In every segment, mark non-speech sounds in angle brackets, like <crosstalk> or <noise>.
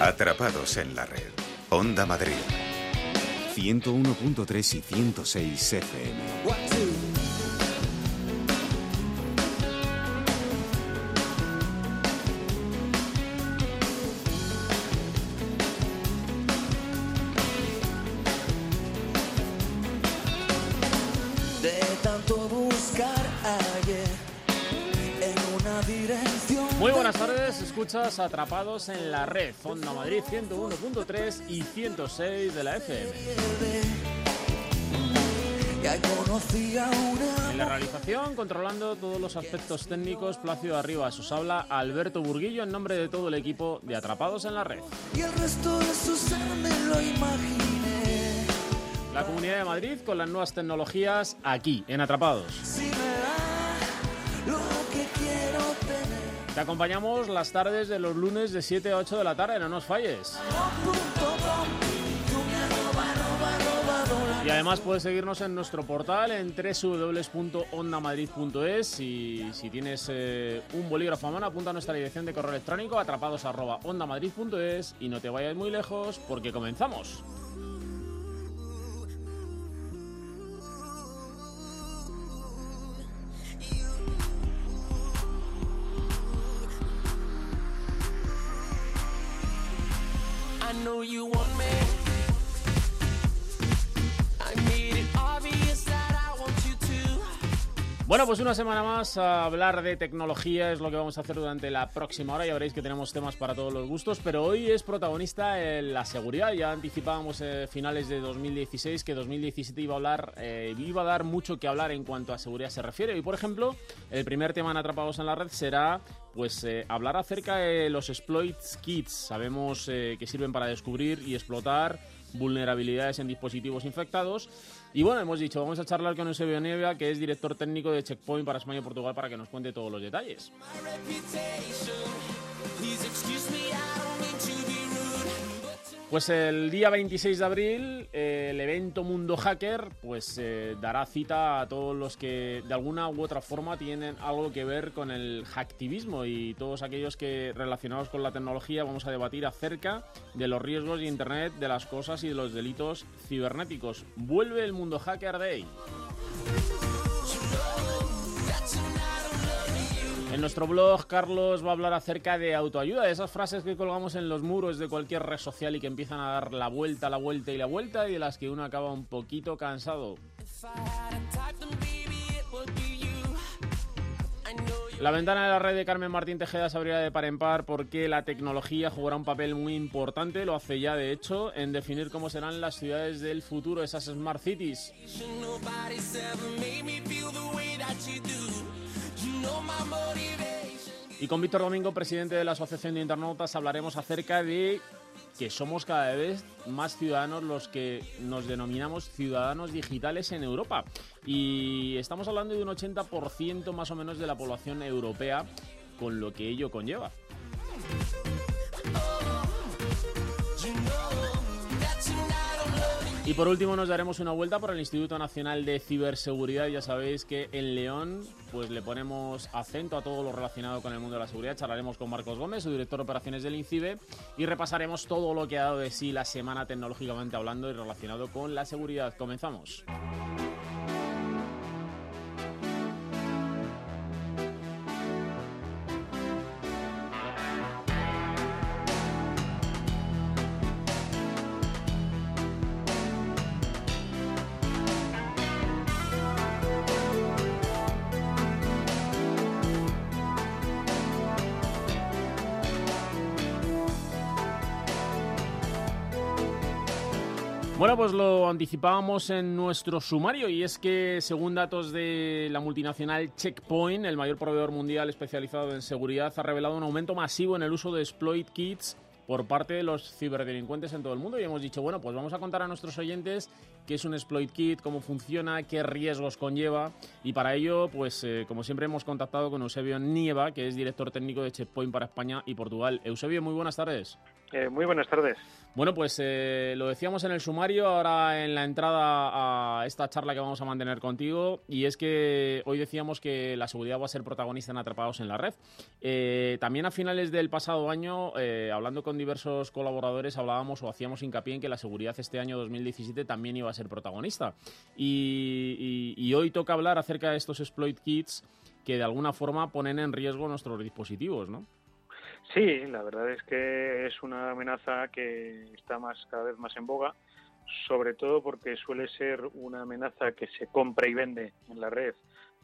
Atrapados en la red. Onda Madrid. 101.3 y 106 FM. Escuchas Atrapados en la Red, Onda Madrid 101.3 y 106 de la FM. En la realización, controlando todos los aspectos técnicos, Plácido Arriba, os habla Alberto Burguillo en nombre de todo el equipo de Atrapados en la Red. Y el resto de lo imaginé. La Comunidad de Madrid con las nuevas tecnologías aquí, en Atrapados. Si me da lo que quiero tener. Te acompañamos las tardes de los lunes de 7 a 8 de la tarde, no nos falles. Y además puedes seguirnos en nuestro portal en www.ondamadrid.es y si tienes eh, un bolígrafo a mano apunta a nuestra dirección de correo electrónico atrapados@ondamadrid.es y no te vayas muy lejos porque comenzamos. Know you want me. Bueno, pues una semana más a hablar de tecnología es lo que vamos a hacer durante la próxima hora. Ya veréis que tenemos temas para todos los gustos, pero hoy es protagonista eh, la seguridad. Ya anticipábamos eh, finales de 2016 que 2017 iba a hablar, eh, iba a dar mucho que hablar en cuanto a seguridad se refiere. Y por ejemplo, el primer tema en Atrapados en la Red será pues eh, hablar acerca de los exploits kits. Sabemos eh, que sirven para descubrir y explotar vulnerabilidades en dispositivos infectados. Y bueno, hemos dicho, vamos a charlar con Eusebio Nievia, que es director técnico de Checkpoint para España y Portugal, para que nos cuente todos los detalles. Pues el día 26 de abril, el evento Mundo Hacker, pues eh, dará cita a todos los que de alguna u otra forma tienen algo que ver con el hacktivismo y todos aquellos que relacionados con la tecnología vamos a debatir acerca de los riesgos de Internet, de las cosas y de los delitos cibernéticos. Vuelve el Mundo Hacker Day. En nuestro blog, Carlos va a hablar acerca de autoayuda, de esas frases que colgamos en los muros de cualquier red social y que empiezan a dar la vuelta, la vuelta y la vuelta y de las que uno acaba un poquito cansado. La ventana de la red de Carmen Martín Tejeda se abrirá de par en par porque la tecnología jugará un papel muy importante, lo hace ya de hecho, en definir cómo serán las ciudades del futuro, esas smart cities. Y con Víctor Domingo, presidente de la Asociación de Internautas, hablaremos acerca de que somos cada vez más ciudadanos los que nos denominamos ciudadanos digitales en Europa. Y estamos hablando de un 80% más o menos de la población europea, con lo que ello conlleva. Y por último nos daremos una vuelta por el Instituto Nacional de Ciberseguridad. Ya sabéis que en León pues le ponemos acento a todo lo relacionado con el mundo de la seguridad. Charlaremos con Marcos Gómez, su director de operaciones del INCIBE, y repasaremos todo lo que ha dado de sí la semana tecnológicamente hablando y relacionado con la seguridad. Comenzamos. Anticipábamos en nuestro sumario y es que según datos de la multinacional Checkpoint, el mayor proveedor mundial especializado en seguridad, ha revelado un aumento masivo en el uso de exploit kits por parte de los ciberdelincuentes en todo el mundo. Y hemos dicho, bueno, pues vamos a contar a nuestros oyentes qué es un exploit kit, cómo funciona, qué riesgos conlleva. Y para ello, pues eh, como siempre hemos contactado con Eusebio Nieva, que es director técnico de Checkpoint para España y Portugal. Eusebio, muy buenas tardes. Eh, muy buenas tardes. Bueno, pues eh, lo decíamos en el sumario, ahora en la entrada a esta charla que vamos a mantener contigo, y es que hoy decíamos que la seguridad va a ser protagonista en Atrapados en la Red. Eh, también a finales del pasado año, hablando con diversos colaboradores, hablábamos o hacíamos hincapié en que la seguridad este año 2017 también iba a ser protagonista. Y, y hoy toca hablar acerca de estos exploit kits que de alguna forma ponen en riesgo nuestros dispositivos, ¿no? Sí, la verdad es que es una amenaza que está más cada vez más en boga, sobre todo porque suele ser una amenaza que se compra y vende en la red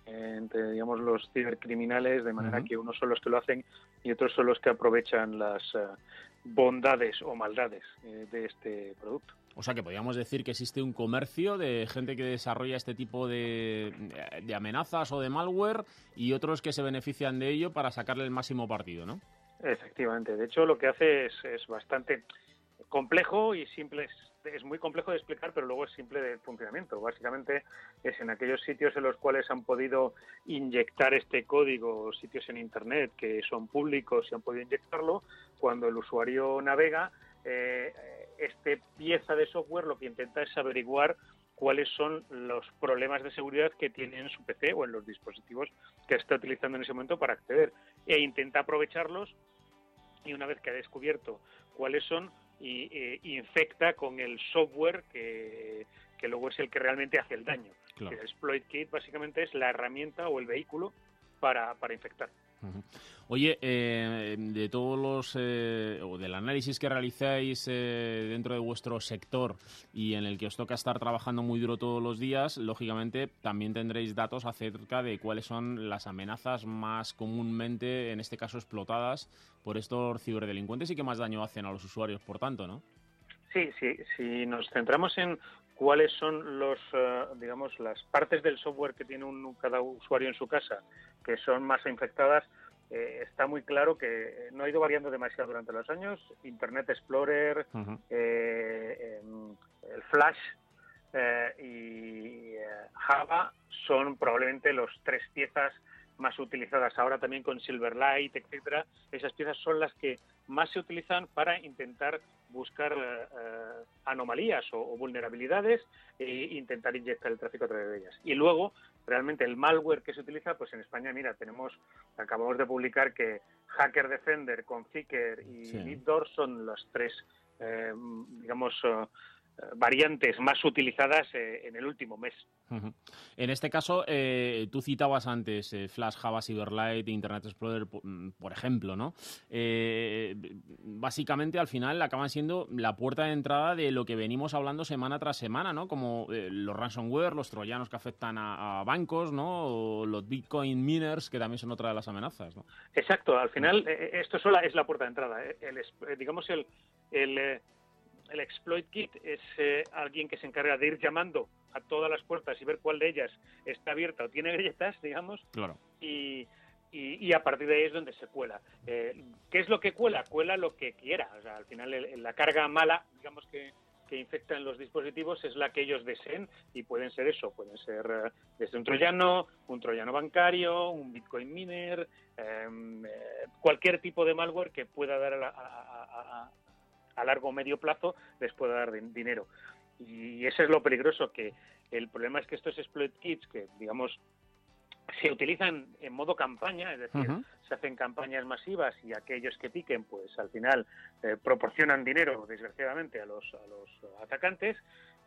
entre digamos los cibercriminales de manera que unos son los que lo hacen y otros son los que aprovechan las eh, bondades o maldades eh, de este producto. O sea que podríamos decir que existe un comercio de gente que desarrolla este tipo de, de amenazas o de malware y otros que se benefician de ello para sacarle el máximo partido, ¿no? Efectivamente. De hecho, lo que hace es, es bastante complejo y simple. Es, muy complejo de explicar, pero luego es simple de funcionamiento. Básicamente es en aquellos sitios en los cuales han podido inyectar este código, sitios en Internet que son públicos y han podido inyectarlo, cuando el usuario navega, eh, este pieza de software lo que intenta es averiguar cuáles son los problemas de seguridad que tiene en su PC o en los dispositivos que está utilizando en ese momento para acceder e intenta aprovecharlos y una vez que ha descubierto cuáles son, y, eh, infecta con el software que, que, luego es el que realmente hace el daño. El exploit kit básicamente es la herramienta o el vehículo para, para infectar. Oye, eh, de todos los eh, o del análisis que realizáis eh, dentro de vuestro sector y en el que os toca estar trabajando muy duro todos los días, lógicamente también tendréis datos acerca de cuáles son las amenazas más comúnmente, en este caso, explotadas por estos ciberdelincuentes y que más daño hacen a los usuarios, por tanto, ¿no? Sí, sí. Si nos centramos en cuáles son los, digamos, las partes del software que tiene un, cada usuario en su casa que son más infectadas, eh, está muy claro que no ha ido variando demasiado durante los años. Internet Explorer, eh, em, el Flash eh, y Java son probablemente los tres piezas más utilizadas ahora también con Silverlight, etcétera. Esas piezas son las que más se utilizan para intentar buscar anomalías o, vulnerabilidades e intentar inyectar el tráfico a través de ellas. Y luego realmente el malware que se utiliza, pues en España, mira, tenemos, acabamos de publicar que Hacker Defender, Conficker y sí. son las tres, eh, digamos, uh, variantes más utilizadas eh, en el último mes. En este caso, eh, tú citabas antes eh, Flash, Java, Silverlight, Internet Explorer, mm, por ejemplo, ¿no? básicamente, al final, acaban siendo la puerta de entrada de lo que venimos hablando semana tras semana, ¿no? Como los ransomware, los troyanos que afectan a, bancos, ¿no? O los Bitcoin miners, que también son otra de las amenazas, ¿no? Exacto. Al final, esto sola es la puerta de entrada. El, digamos, el... el el exploit kit es eh, alguien que se encarga de ir llamando a todas las puertas y ver cuál de ellas está abierta o tiene grietas, digamos. Claro. Y, y, a partir de ahí es donde se cuela. Eh, ¿Qué es lo que cuela? Cuela lo que quiera. O sea, al final la carga mala, digamos que, que infecta en los dispositivos es la que ellos deseen y pueden ser eso, pueden ser eh, desde un troyano, un troyano bancario, un bitcoin miner, em, cualquier tipo de malware que pueda dar a, a largo o medio plazo les pueda dar dinero. Y eso es lo peligroso, que el problema es que estos exploit kits, que digamos se utilizan en modo campaña, es decir, se hacen campañas masivas y aquellos que piquen, pues al final eh, proporcionan dinero, desgraciadamente, a los, a los atacantes,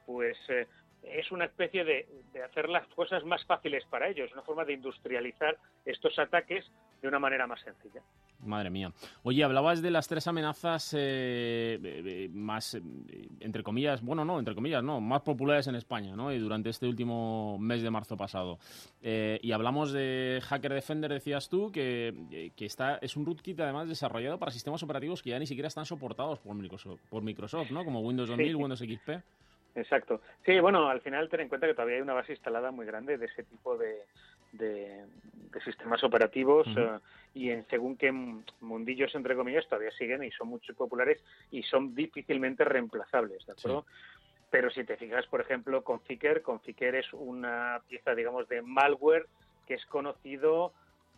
pues eh, es una especie de, de, hacer las cosas más fáciles para ellos, una forma de industrializar estos ataques de una manera más sencilla. Madre mía. Oye, hablabas de las tres amenazas eh, eh, más, eh, entre comillas, bueno, no, entre comillas, no, más populares en España, ¿no? Y durante este último mes de marzo pasado. y hablamos de Hacker Defender, decías tú, que, que, está, es un rootkit además desarrollado para sistemas operativos que ya ni siquiera están soportados por Microsoft, por Microsoft ¿no? Como Windows 2000, Windows XP. Exacto. Sí, bueno, al final ten en cuenta que todavía hay una base instalada muy grande de ese tipo de, de, sistemas operativos eh, y en según qué mundillos, entre comillas, todavía siguen y son muy populares y son difícilmente reemplazables, ¿de acuerdo? pero si te fijas, por ejemplo, con Ficker, con Ficker es una pieza, digamos, de malware que es conocido,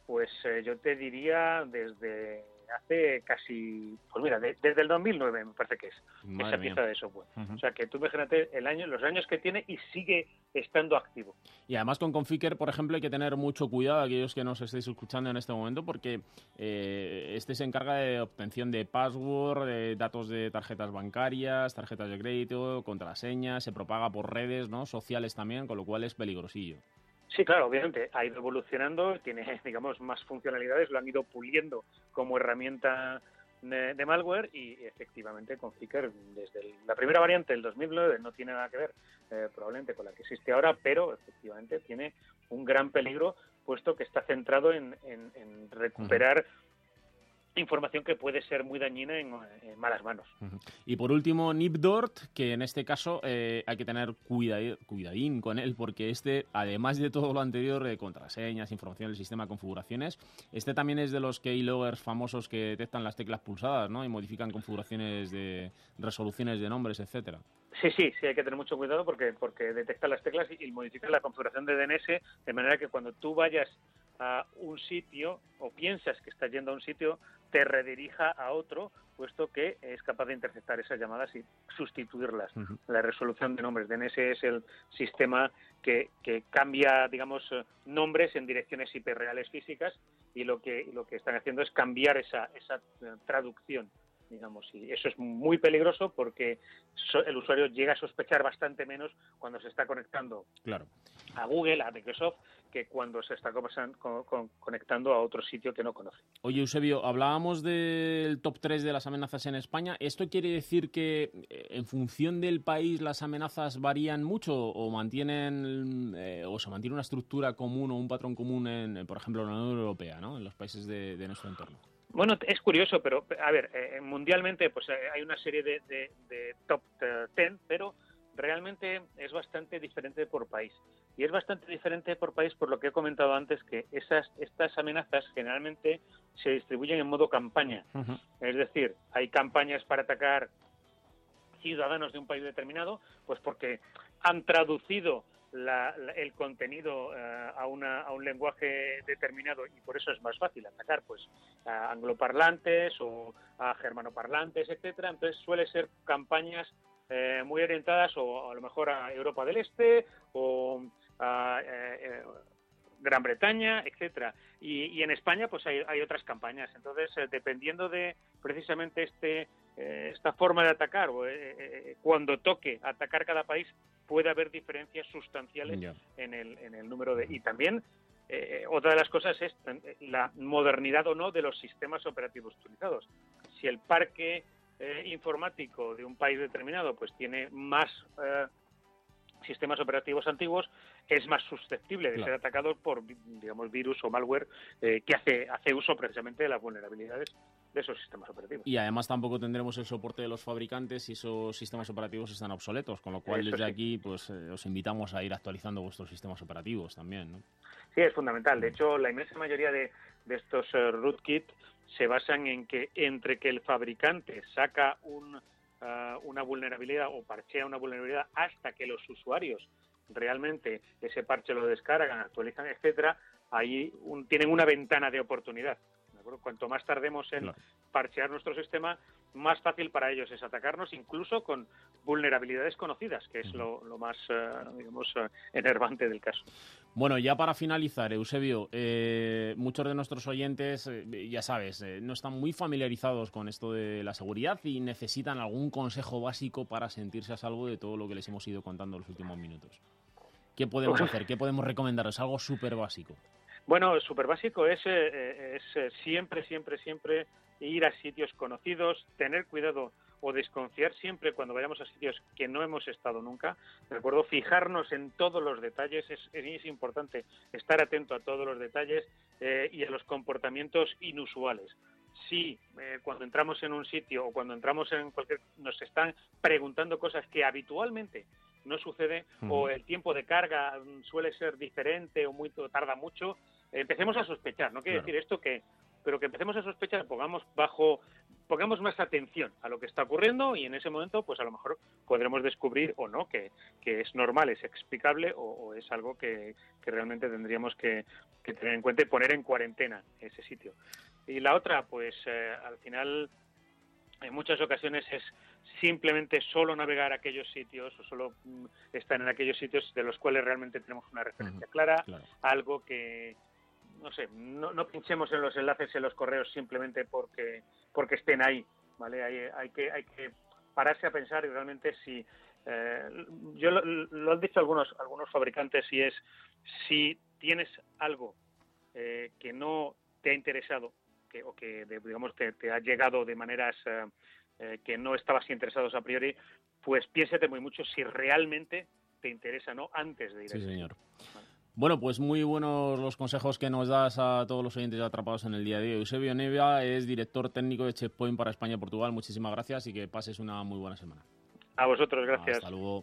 pues eh, yo te diría desde hace casi, pues mira, de- desde el 2009 me parece que es Madre esa mía. pieza de software. O sea que tú imagínate el año, los años que tiene y sigue estando activo. Y además con Conficker, por ejemplo, hay que tener mucho cuidado aquellos que nos estéis escuchando en este momento porque eh, este se encarga de obtención de password, de datos de tarjetas bancarias, tarjetas de crédito, contraseñas, se propaga por redes ¿no? sociales también, con lo cual es peligrosillo. Sí, claro, obviamente ha ido evolucionando, tiene, <laughs> digamos, más funcionalidades, lo han ido puliendo como herramienta de, malware y efectivamente con Flickr desde el- la primera variante del 2009 no tiene nada que ver eh, probablemente con la que existe ahora, pero efectivamente tiene un gran peligro puesto que está centrado en, en- en recuperar información que puede ser muy dañina en, malas manos. Y por último, Nipdort, que en este caso eh, hay que tener cuida- cuidadín con él, porque este, además de todo lo anterior, de contraseñas, información del sistema, configuraciones, este también es de los keyloggers famosos que detectan las teclas pulsadas, ¿no? Y modifican configuraciones de resoluciones de nombres, etcétera. Sí, sí, sí, hay que tener mucho cuidado porque, porque detecta las teclas y, y modifica la configuración de DNS de manera que cuando tú vayas a un sitio o piensas que estás yendo a un sitio, te redirija a otro, puesto que es capaz de interceptar esas llamadas y sustituirlas. La resolución de nombres. DNS es el sistema que, que cambia, digamos, eh, nombres en direcciones hiperreales físicas y lo que, lo que están haciendo es cambiar esa, esa eh, traducción digamos, y eso es muy peligroso porque so- el usuario llega a sospechar bastante menos cuando se está conectando Claro. a Google, a Microsoft, que cuando se está conectando a otro sitio que no conoce. Oye, Eusebio, hablábamos del top 3 de las amenazas en España. ¿Esto quiere decir que eh, en función del país las amenazas varían mucho o mantienen eh, o se mantiene una estructura común o un patrón común en, por ejemplo, en la Unión Europea, ¿no? En los países de, de nuestro entorno. Bueno, es curioso, pero a ver, eh, mundialmente pues eh, hay una serie de, de- de top eh, 10, pero realmente es bastante diferente por país. Y es bastante diferente por país por lo que he comentado antes, que esas, estas amenazas generalmente se distribuyen en modo campaña. Es decir, hay campañas para atacar ciudadanos de un país determinado, pues porque han traducido la- el contenido eh, a, una- a un lenguaje determinado y por eso es más fácil atacar pues a angloparlantes o a germanoparlantes, etcétera. Entonces suele ser campañas eh, muy orientadas o a lo mejor a Europa del Este o a eh, eh, Gran Bretaña, etcétera. Y, y en España pues hay, hay otras campañas. Entonces, dependiendo de precisamente este esta forma de atacar o eh, eh, cuando toque atacar cada país puede haber diferencias sustanciales en el, en el número de y también eh, otra de las cosas es eh, la modernidad o no de los sistemas operativos utilizados. Si el parque eh, informático de un país determinado pues tiene más eh, sistemas operativos antiguos, es más susceptible de Claro. ser atacado por digamos virus o malware eh, que hace hace uso precisamente de las vulnerabilidades de esos sistemas operativos. Y además tampoco tendremos el soporte de los fabricantes y esos sistemas operativos están obsoletos, con lo cual desde sí. aquí pues eh, os invitamos a ir actualizando vuestros sistemas operativos también, ¿no? Sí, es fundamental. De hecho, la inmensa mayoría de, de estos eh, rootkit se basan en que entre que el fabricante saca un, ah, una vulnerabilidad o parchea una vulnerabilidad hasta que los usuarios realmente ese parche lo descargan, actualizan, etcétera, ahí un- tienen una ventana de oportunidad. Cuanto más tardemos en parchear nuestro sistema, más fácil para ellos es atacarnos, incluso con vulnerabilidades conocidas, que es lo, lo más, eh, digamos, eh, enervante del caso. Bueno, ya para finalizar, Eusebio, eh, muchos de nuestros oyentes, eh, ya sabes, no están muy familiarizados con esto de la seguridad y necesitan algún consejo básico para sentirse a salvo de todo lo que les hemos ido contando en los últimos minutos. ¿Qué podemos hacer? ¿Qué podemos recomendarles? Algo súper básico. Bueno, súper básico es, eh, eh, es eh, siempre, siempre, siempre ir a sitios conocidos, tener cuidado o desconfiar siempre cuando vayamos a sitios que no hemos estado nunca. De acuerdo, fijarnos en todos los detalles, es, es importante estar atento a todos los detalles eh, y a los comportamientos inusuales. Si eh, cuando entramos en un sitio o cuando entramos en cualquier, nos están preguntando cosas que habitualmente no sucede o el tiempo de carga mm, suele ser diferente o muy o tarda mucho, empecemos a sospechar. No quiere Claro. decir esto que, pero que empecemos a sospechar, pongamos bajo pongamos más atención a lo que está ocurriendo y en ese momento, pues a lo mejor podremos descubrir o no que, que es normal, es explicable o, o es algo que, que realmente tendríamos que, que tener en cuenta y poner en cuarentena ese sitio. Y la otra, pues eh, al final en muchas ocasiones es simplemente solo navegar a aquellos sitios o solo mm, estar en aquellos sitios de los cuales realmente tenemos una referencia clara, claro. algo que no sé, no, no pinchemos en los enlaces en los correos simplemente porque porque estén ahí, ¿vale? Hay, hay que hay que pararse a pensar y realmente si eh, yo lo, lo han dicho algunos algunos fabricantes y es si tienes algo eh, que no te ha interesado que, o que digamos te, te ha llegado de maneras eh, eh, que no estabas interesados a priori, pues piénsate muy mucho si realmente te interesa no antes de ir a Sí, señor. Bueno, pues muy buenos los consejos que nos das a todos los oyentes atrapados en el día de hoy. Eusebio Nevia es director técnico de Checkpoint para España y Portugal. Muchísimas gracias y que pases una muy buena semana. A vosotros, gracias. Hasta luego.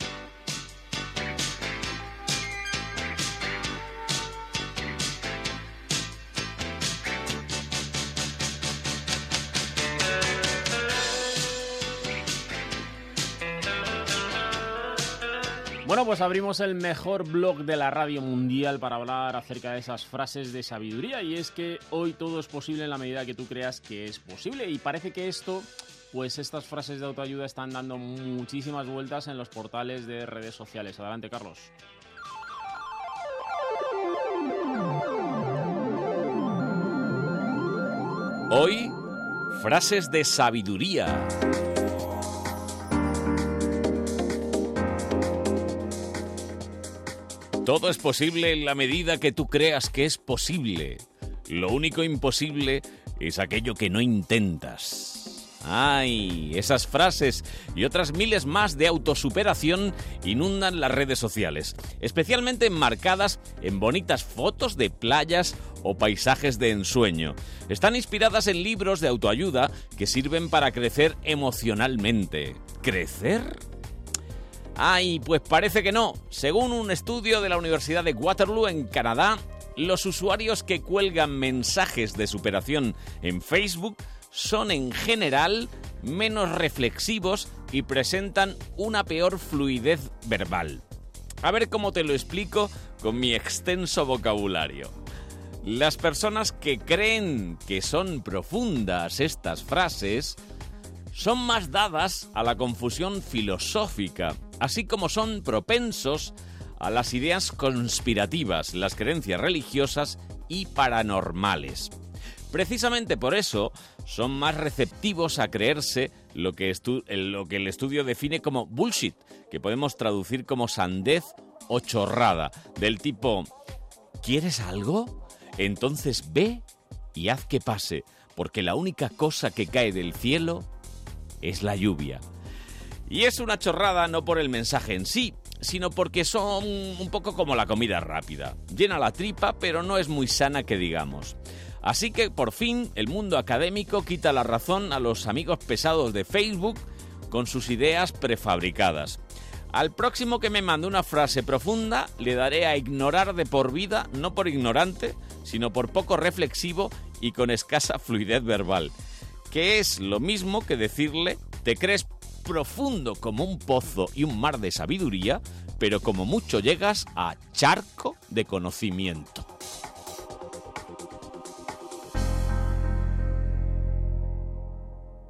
Bueno, pues abrimos el mejor blog de la radio mundial para hablar acerca de esas frases de sabiduría y es que hoy todo es posible en la medida que tú creas que es posible y parece que esto, pues estas frases de autoayuda están dando muchísimas vueltas en los portales de redes sociales. Adelante, Carlos. Hoy, frases de sabiduría. Todo es posible en la medida que tú creas que es posible. Lo único imposible es aquello que no intentas. Ay, esas frases y otras miles más de autosuperación inundan las redes sociales, especialmente enmarcadas en bonitas fotos de playas o paisajes de ensueño. Están inspiradas en libros de autoayuda que sirven para crecer emocionalmente. ¿Crecer? Ay, pues parece que no. Según un estudio de la Universidad de Waterloo en Canadá, los usuarios que cuelgan mensajes de superación en Facebook son en general menos reflexivos y presentan una peor fluidez verbal. A ver cómo te lo explico con mi extenso vocabulario. Las personas que creen que son profundas estas frases son más dadas a la confusión filosófica, así como son propensos a las ideas conspirativas, las creencias religiosas y paranormales. Precisamente por eso son más receptivos a creerse lo que, el estudio define como bullshit, que podemos traducir como sandez o chorrada, del tipo ¿Quieres algo? Entonces ve y haz que pase, porque la única cosa que cae del cielo es la lluvia. Y es una chorrada no por el mensaje en sí, sino porque son un poco como la comida rápida. Llena la tripa, pero no es muy sana que digamos. Así que por fin el mundo académico quita la razón a los amigos pesados de Facebook con sus ideas prefabricadas. Al próximo que me mande una frase profunda le daré a ignorar de por vida, no por ignorante, sino por poco reflexivo y con escasa fluidez verbal. Que es lo mismo que decirle, te crees profundo como un pozo y un mar de sabiduría, pero como mucho llegas a charco de conocimiento.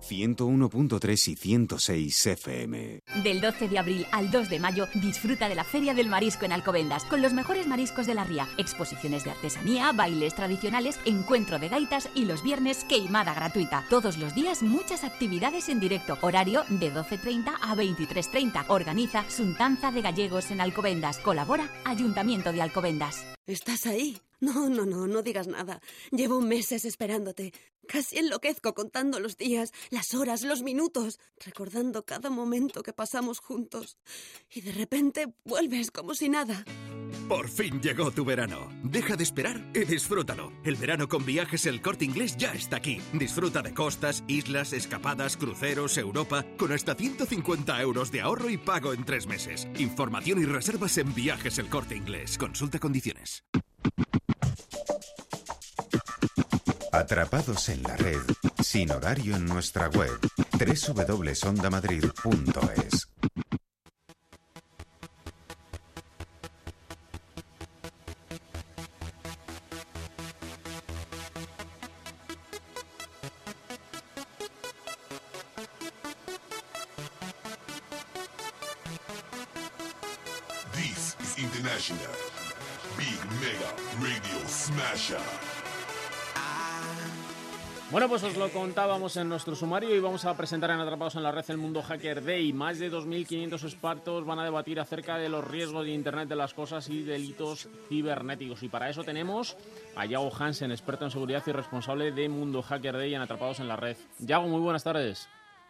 ...101.3 y 106 FM. Del 12 de abril al 2 de mayo disfruta de la Feria del Marisco en Alcobendas con los mejores mariscos de la ría, exposiciones de artesanía, bailes tradicionales, encuentro de gaitas y los viernes queimada gratuita. Todos los días muchas actividades en directo, horario de 12.30 a 23.30. Organiza Suntanza de Gallegos en Alcobendas. Colabora Ayuntamiento de Alcobendas. ¿Estás ahí? No, no, no, no digas nada. Llevo meses esperándote. Casi enloquezco contando los días, las horas, los minutos, recordando cada momento que pasamos juntos. Y de repente vuelves como si nada. Por fin llegó tu verano. Deja de esperar y disfrútalo. El verano con viajes El Corte Inglés ya está aquí. Disfruta de costas, islas, escapadas, cruceros, Europa, con hasta 150 euros de ahorro y pago en tres meses. Información y reservas en Viajes El Corte Inglés. Consulta condiciones. Atrapados en la red sin horario en nuestra web www.ondamadrid.es. en nuestro sumario y vamos a presentar en Atrapados en la Red el Mundo Hacker Day. Más de 2.500 expertos van a debatir acerca de los riesgos de Internet de las cosas y delitos cibernéticos. Y para eso tenemos a Yago Hansen, experto en seguridad y responsable de Mundo Hacker Day en Atrapados en la Red. Yago, muy buenas tardes.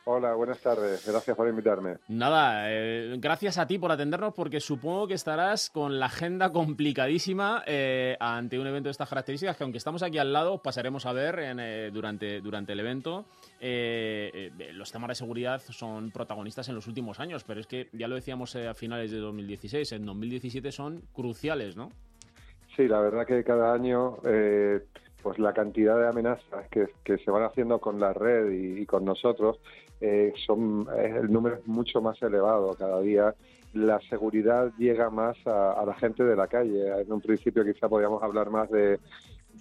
Hola, buenas tardes. Gracias por invitarme. Nada, eh, gracias a ti por atendernos porque supongo que estarás con la agenda complicadísima eh, ante un evento de estas características que aunque estamos aquí al lado pasaremos a ver en, eh, durante, durante el evento. Eh, eh, los temas de seguridad son protagonistas en los últimos años, pero es que ya lo decíamos a finales de 2016, en 2017 son cruciales, ¿no? Sí, la verdad que cada año pues la cantidad de amenazas que, que se van haciendo con la red y, y con nosotros eh, son el número es mucho más elevado cada día. La seguridad llega más a, la gente de la calle. En un principio quizá podíamos hablar más de,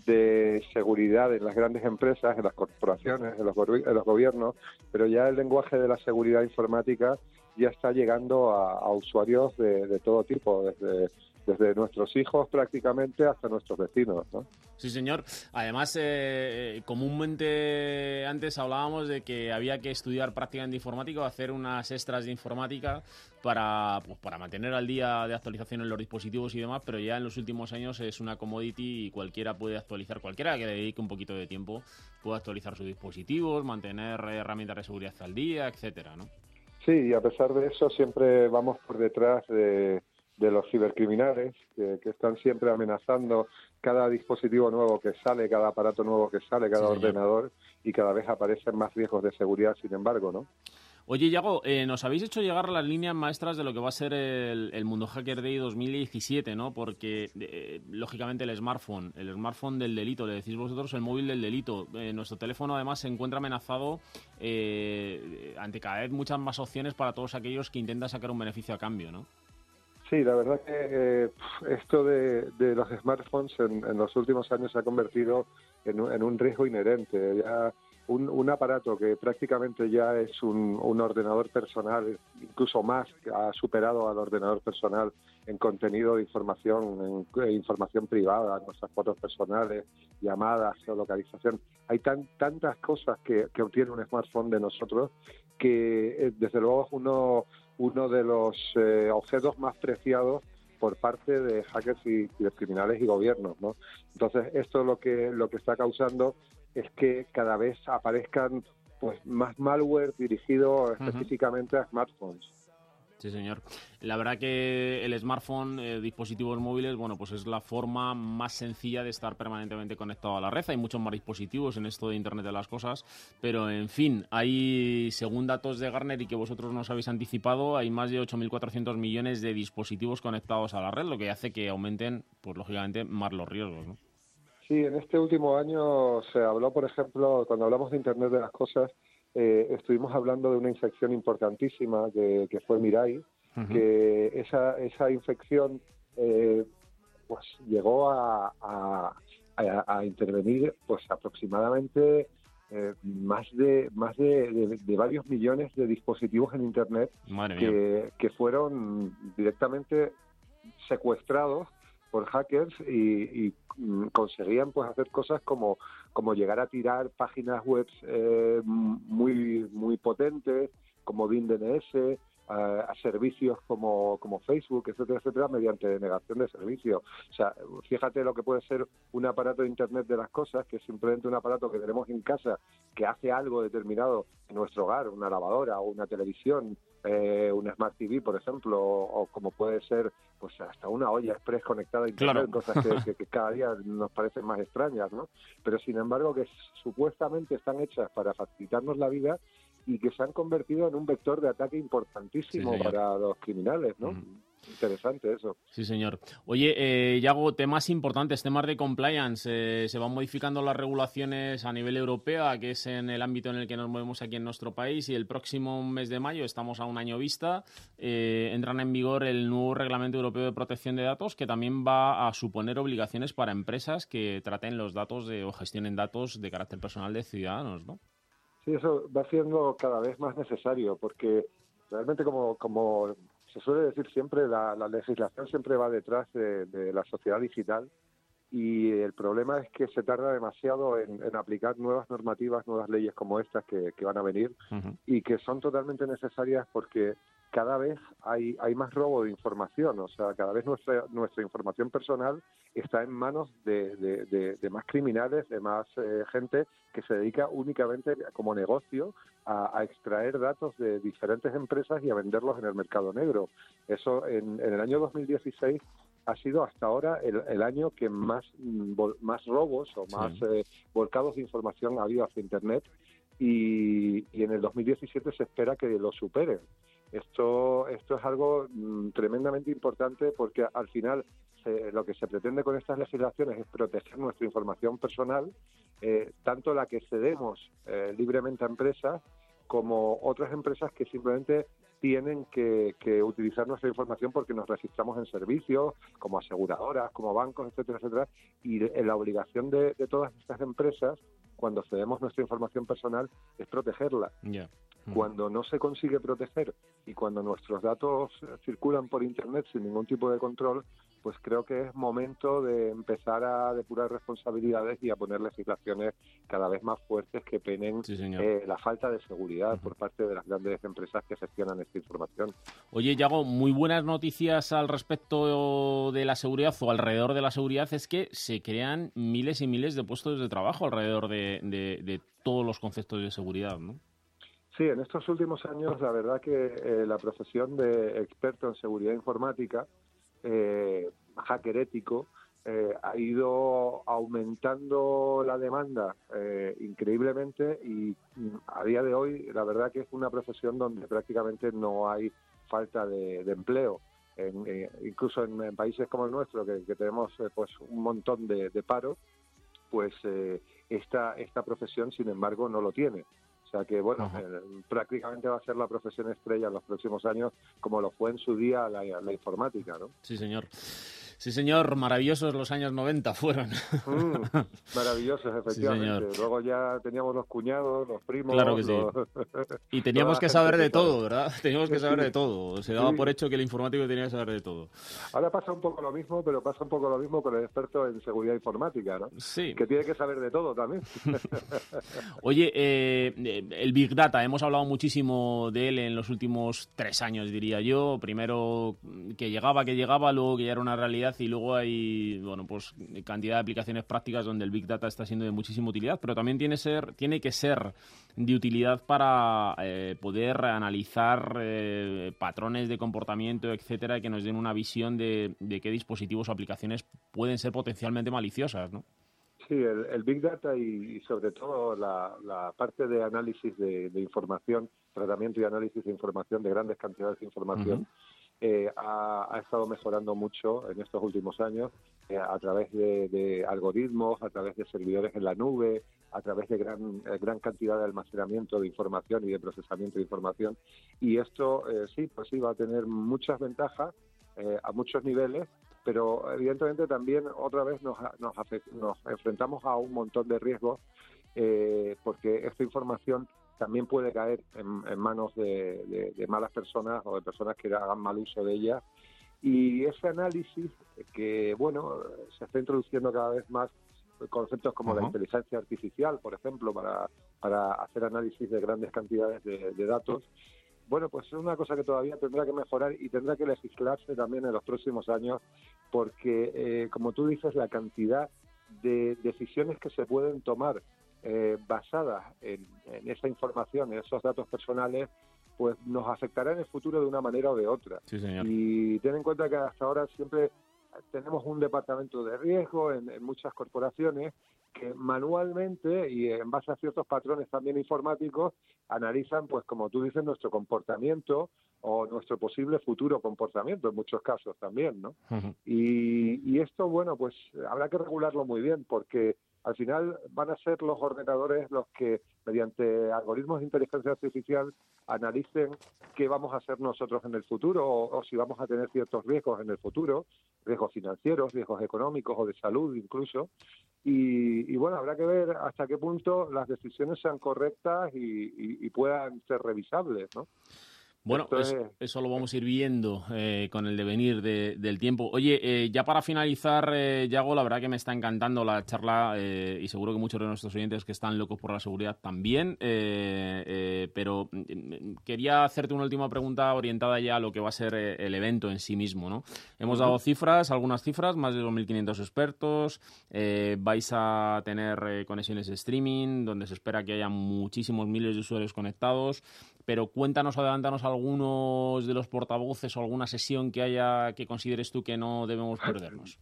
de seguridad en las grandes empresas, en las corporaciones, en los, en los gobiernos, pero ya el lenguaje de la seguridad informática ya está llegando a, a usuarios de, de todo tipo, desde, desde nuestros hijos prácticamente hasta nuestros vecinos. ¿no? Sí, señor. Además, eh, eh, comúnmente antes hablábamos de que había que estudiar prácticamente informática o hacer unas extras de informática para, pues, para mantener al día de actualización en los dispositivos y demás, pero ya en los últimos años es una commodity y cualquiera puede actualizar, cualquiera que dedique un poquito de tiempo puede actualizar sus dispositivos, mantener herramientas de seguridad al día, etcétera, ¿no? Sí, y a pesar de eso siempre vamos por detrás de, de los cibercriminales que, que están siempre amenazando cada dispositivo nuevo que sale, cada aparato nuevo que sale, cada Sí, ordenador y cada vez aparecen más riesgos de seguridad, sin embargo, ¿no? Oye, Yago, eh, nos habéis hecho llegar las líneas maestras de lo que va a ser el, el Mundo Hacker Day 2017, ¿no? Porque, eh, lógicamente, el smartphone, el smartphone del delito, le decís vosotros, el móvil del delito. Eh, nuestro teléfono, además, se encuentra amenazado eh, ante cada vez muchas más opciones para todos aquellos que intentan sacar un beneficio a cambio, ¿no? Sí, la verdad que eh, esto de, de los smartphones en, en los últimos años se ha convertido en en un riesgo inherente. Ya un, un aparato que prácticamente ya es un, un ordenador personal, incluso más, ha superado al ordenador personal en contenido de información, en, en información privada, nuestras fotos personales, llamadas, geolocalización. Hay tan, tantas cosas que, que obtiene un smartphone de nosotros que eh, desde luego uno, uno de los eh, objetos más preciados por parte de hackers y, y de criminales y gobiernos, ¿no? Entonces esto lo que lo que está causando es que cada vez aparezcan pues más malware dirigido específicamente a smartphones. Sí, señor. La verdad que el smartphone, eh, dispositivos móviles, bueno, pues es la forma más sencilla de estar permanentemente conectado a la red. Hay muchos más dispositivos en esto de Internet de las cosas, pero en fin, hay, según datos de Gartner y que vosotros nos habéis anticipado, hay más de 8.400 millones de dispositivos conectados a la red, lo que hace que aumenten, pues lógicamente, más los riesgos, ¿no? Sí, en este último año se habló, por ejemplo, cuando hablamos de Internet de las Cosas, eh, estuvimos hablando de una infección importantísima que, que fue Mirai, que esa, esa infección eh, pues llegó a, a, a- a intervenir pues aproximadamente eh, más de más de, de- de varios millones de dispositivos en Internet que, que fueron directamente secuestrados por hackers y, y, mm, conseguían pues hacer cosas como como llegar a tirar páginas web eh, muy muy potentes como BIN DNS a, a servicios como, como Facebook, etcétera, etcétera, mediante denegación de servicio. O sea, fíjate lo que puede ser un aparato de Internet de las cosas, que es simplemente un aparato que tenemos en casa que hace algo determinado en nuestro hogar, una lavadora o una televisión, eh, una Smart TV, por ejemplo, o, o como puede ser pues hasta una olla express conectada a Internet, Claro. cosas que, que- que cada día nos parecen más extrañas, ¿no? Pero sin embargo que supuestamente están hechas para facilitarnos la vida y que se han convertido en un vector de ataque importantísimo Sí, para los criminales, ¿no? interesante eso. Sí, señor. Oye, eh, Yago, temas importantes, temas de compliance. Eh, se van modificando las regulaciones a nivel europeo, que es en el ámbito en el que nos movemos aquí en nuestro país, y el próximo mes de mayo, estamos a un año vista, eh, entran en vigor el nuevo Reglamento Europeo de Protección de Datos, que también va a suponer obligaciones para empresas que traten los datos de, o gestionen datos de carácter personal de ciudadanos, ¿no? Sí, eso va siendo cada vez más necesario porque realmente como, como se suele decir siempre, la, la legislación siempre va detrás de, de, la sociedad digital y el problema es que se tarda demasiado en, en aplicar nuevas normativas, nuevas leyes como estas que, que van a venir Uh -huh. y que son totalmente necesarias porque cada vez hay, hay más robo de información, o sea, cada vez nuestra, nuestra información personal está en manos de, de, de, de más criminales, de más eh, gente que se dedica únicamente como negocio a, a, extraer datos de diferentes empresas y a venderlos en el mercado negro. Eso en, en el año 2016 ha sido hasta ahora el, el año que más, mm, más robos o más sí. eh, volcados de información ha habido hacia Internet y, y en el 2017 se espera que lo supere. Esto, esto es algo mm, tremendamente importante porque al final se, lo que se pretende con estas legislaciones es proteger nuestra información personal, eh, tanto la que cedemos eh, libremente a empresas como otras empresas que simplemente tienen que, utilizar nuestra información porque nos registramos en servicios, como aseguradoras, como bancos, etcétera, etcétera. Y la obligación de todas estas empresas, cuando cedemos nuestra información personal, es protegerla. Yeah. Mm. Cuando no se consigue proteger y cuando nuestros datos circulan por Internet sin ningún tipo de control, pues creo que es momento de empezar a depurar responsabilidades y a poner legislaciones cada vez más fuertes que penen sí, eh, la falta de seguridad uh -huh. por parte de las grandes empresas que gestionan esta información. Oye, Yago, muy buenas noticias al respecto de la seguridad o alrededor de la seguridad es que se crean miles y miles de puestos de trabajo alrededor de, de, de todos los conceptos de seguridad, ¿no? Sí, en estos últimos años la verdad que eh, la profesión de experto en seguridad informática eh, hacker ético, eh, ha ido aumentando la demanda eh, increíblemente y mm, a día de hoy la verdad que es una profesión donde prácticamente no hay falta de, empleo. En, eh, incluso en, países como el nuestro, que, tenemos eh, pues un montón de, de paro, pues esta, esta profesión, sin embargo, no lo tiene. Sea que, bueno, eh, prácticamente va a ser la profesión estrella en los próximos años, como lo fue en su día la, la informática, ¿no? Sí, señor. Sí, señor, maravillosos los años 90 fueron. Mm, maravillosos, efectivamente. Sí, Luego ya teníamos los cuñados, los primos. Claro que sí. Y teníamos que saber de todo, ¿verdad? Teníamos que saber de todo. Se daba sí. por hecho que el informático tenía que saber de todo. Ahora pasa un poco lo mismo, pero pasa un poco lo mismo con el experto en seguridad informática, ¿no? Sí. Que tiene que saber de todo también. <laughs> Oye, eh, el Big Data, hemos hablado muchísimo de él en los últimos tres años, diría yo. Primero que llegaba, que llegaba, luego que ya era una realidad y luego hay bueno pues cantidad de aplicaciones prácticas donde el big data está siendo de muchísima utilidad pero también tiene ser tiene que ser de utilidad para eh, poder analizar eh, patrones de comportamiento etcétera que nos den una visión de, de, qué dispositivos o aplicaciones pueden ser potencialmente maliciosas no Sí, el, el, Big Data y, y sobre todo la, la, parte de análisis de, de, información, tratamiento y análisis de información, de grandes cantidades de información, uh -huh eh, ha, ha, estado mejorando mucho en estos últimos años eh, a través de, de, algoritmos, a través de servidores en la nube, a través de gran, eh, gran cantidad de almacenamiento de información y de procesamiento de información. Y esto eh, sí, pues sí, va a tener muchas ventajas a muchos niveles, pero evidentemente también otra vez nos, nos, nos enfrentamos a un montón de riesgos porque esta información también puede caer en, en manos de, de, de, malas personas o de personas que hagan mal uso de ella. Y ese análisis, que bueno, se está introduciendo cada vez más conceptos como uh -huh. la inteligencia artificial, por ejemplo, para, para hacer análisis de grandes cantidades de, de datos. Bueno, pues es una cosa que todavía tendrá que mejorar y tendrá que legislarse también en los próximos años, porque, eh, como tú dices, la cantidad de decisiones que se pueden tomar eh, basadas en, en, esa información, en esos datos personales, pues nos afectará en el futuro de una manera o de otra. Sí, señor. Y ten en cuenta que hasta ahora siempre tenemos un departamento de riesgo en, en, muchas corporaciones que manualmente y en base a ciertos patrones también informáticos analizan, pues como tú dices, nuestro comportamiento o nuestro posible futuro comportamiento en muchos casos también, ¿no? Y, y esto, bueno, pues habrá que regularlo muy bien porque al final van a ser los ordenadores los que, mediante algoritmos de inteligencia artificial, analicen qué vamos a hacer nosotros en el futuro o, si vamos a tener ciertos riesgos en el futuro, riesgos financieros, riesgos económicos o de salud incluso. Y, y bueno, habrá que ver hasta qué punto las decisiones sean correctas y- y puedan ser revisables, ¿no? Bueno, eso, es- eso lo vamos a ir viendo eh, con el devenir de- del tiempo. Oye, eh, ya para finalizar, eh, Yago, la verdad que me está encantando la charla eh, y seguro que muchos de nuestros oyentes que están locos por la seguridad también. eh, pero mm, quería hacerte una última pregunta orientada ya a lo que va a ser el evento en sí mismo. ¿no? Hemos dado cifras, algunas cifras, más de 2.500 expertos. vais a tener conexiones de streaming, donde se espera que haya muchísimos miles de usuarios conectados. Pero cuéntanos, adelántanos algunos de los portavoces o alguna sesión que haya que consideres tú que no debemos perdernos.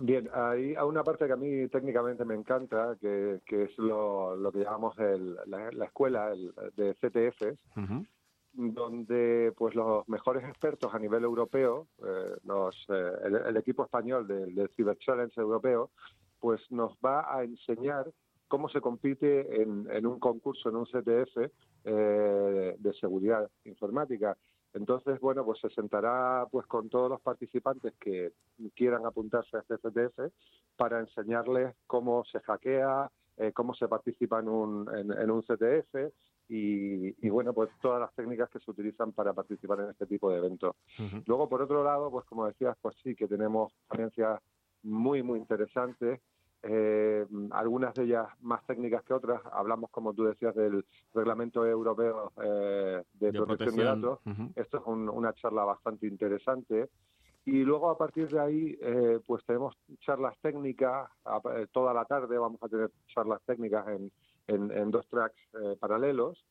Bien, hay una parte que a mí técnicamente me encanta, que, que es lo, lo que llamamos el- la, la escuela el- de CTFs, donde pues los mejores expertos a nivel europeo, eh, los, eh, el, el equipo español del, del Cyber Challenge europeo, pues nos va a enseñar cómo se compite en, en un concurso, en un CTF eh, de seguridad informática. Entonces, bueno, pues se sentará pues con todos los participantes que quieran apuntarse a este CTF para enseñarles cómo se hackea, eh, cómo se participa en un, en, en un CTF y, y, bueno, pues todas las técnicas que se utilizan para participar en este tipo de eventos. Luego, por otro lado, pues como decías, pues sí que tenemos ponencias muy, muy interesantes. Eh, algunas de ellas más técnicas que otras. Hablamos, como tú decías, del reglamento europeo eh, de, De protección, de datos. ujú. Esto es un- una charla bastante interesante. Y luego, a partir de ahí, eh, pues tenemos charlas técnicas. eh, toda la tarde vamos a tener charlas técnicas en, en- en dos tracks eh, paralelos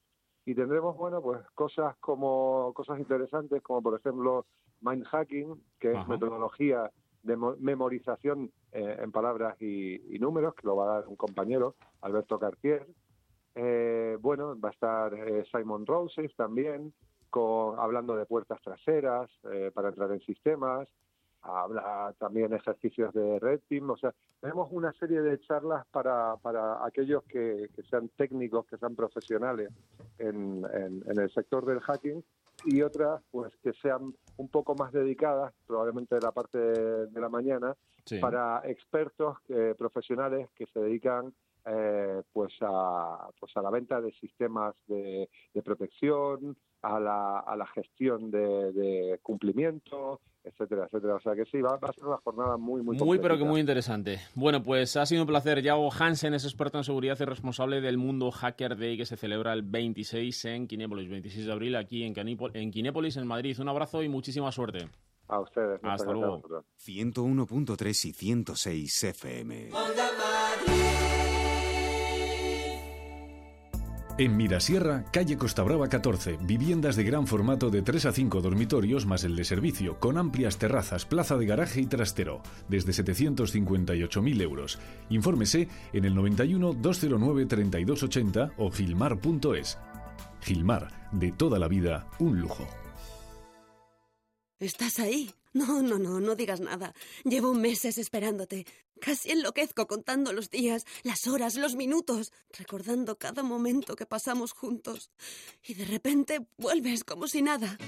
y tendremos bueno pues cosas como cosas interesantes como por ejemplo mind hacking que es Ajá. metodología de mo- memorización eh, en palabras y, y números que lo va a dar un compañero Alberto Cartier. Eh, bueno va a estar eh, Simon Roses también con, hablando de puertas traseras eh, para entrar en sistemas. Habla también ejercicios de Red Team, o sea, tenemos una serie de charlas para, para aquellos que, que sean técnicos, que sean profesionales en, en- en el sector del hacking y otras pues que sean un poco más dedicadas, probablemente de la parte de, la mañana, Sí. para expertos eh, profesionales que se dedican eh, pues a pues a la venta de sistemas de, de protección, a la, a la gestión de, de cumplimiento, etcétera, etcétera. O sea que sí, va, va a ser una jornada muy, muy Muy, pero que muy interesante. Bueno, pues ha sido un placer. Yago Hansen es experto en seguridad y responsable del Mundo Hacker Day que se celebra el 26 en Kinépolis, 26 de abril aquí en, Canípo- en Kinépolis, en Madrid. Un abrazo y muchísima suerte. A ustedes. Hasta luego. vosotros. 101.3 y 106 FM. En Mirasierra, calle Costa Brava 14, viviendas de gran formato de 3 a 5 dormitorios más el de servicio, con amplias terrazas, plaza de garaje y trastero, desde 758.000 euros. Infórmese en el 91 209 3280 o gilmar.es. Gilmar, de toda la vida, un lujo. ¿Estás ahí? No, no, no, no digas nada. Llevo meses esperándote. Casi enloquezco contando los días, las horas, los minutos, recordando cada momento que pasamos juntos. Y de repente vuelves como si nada.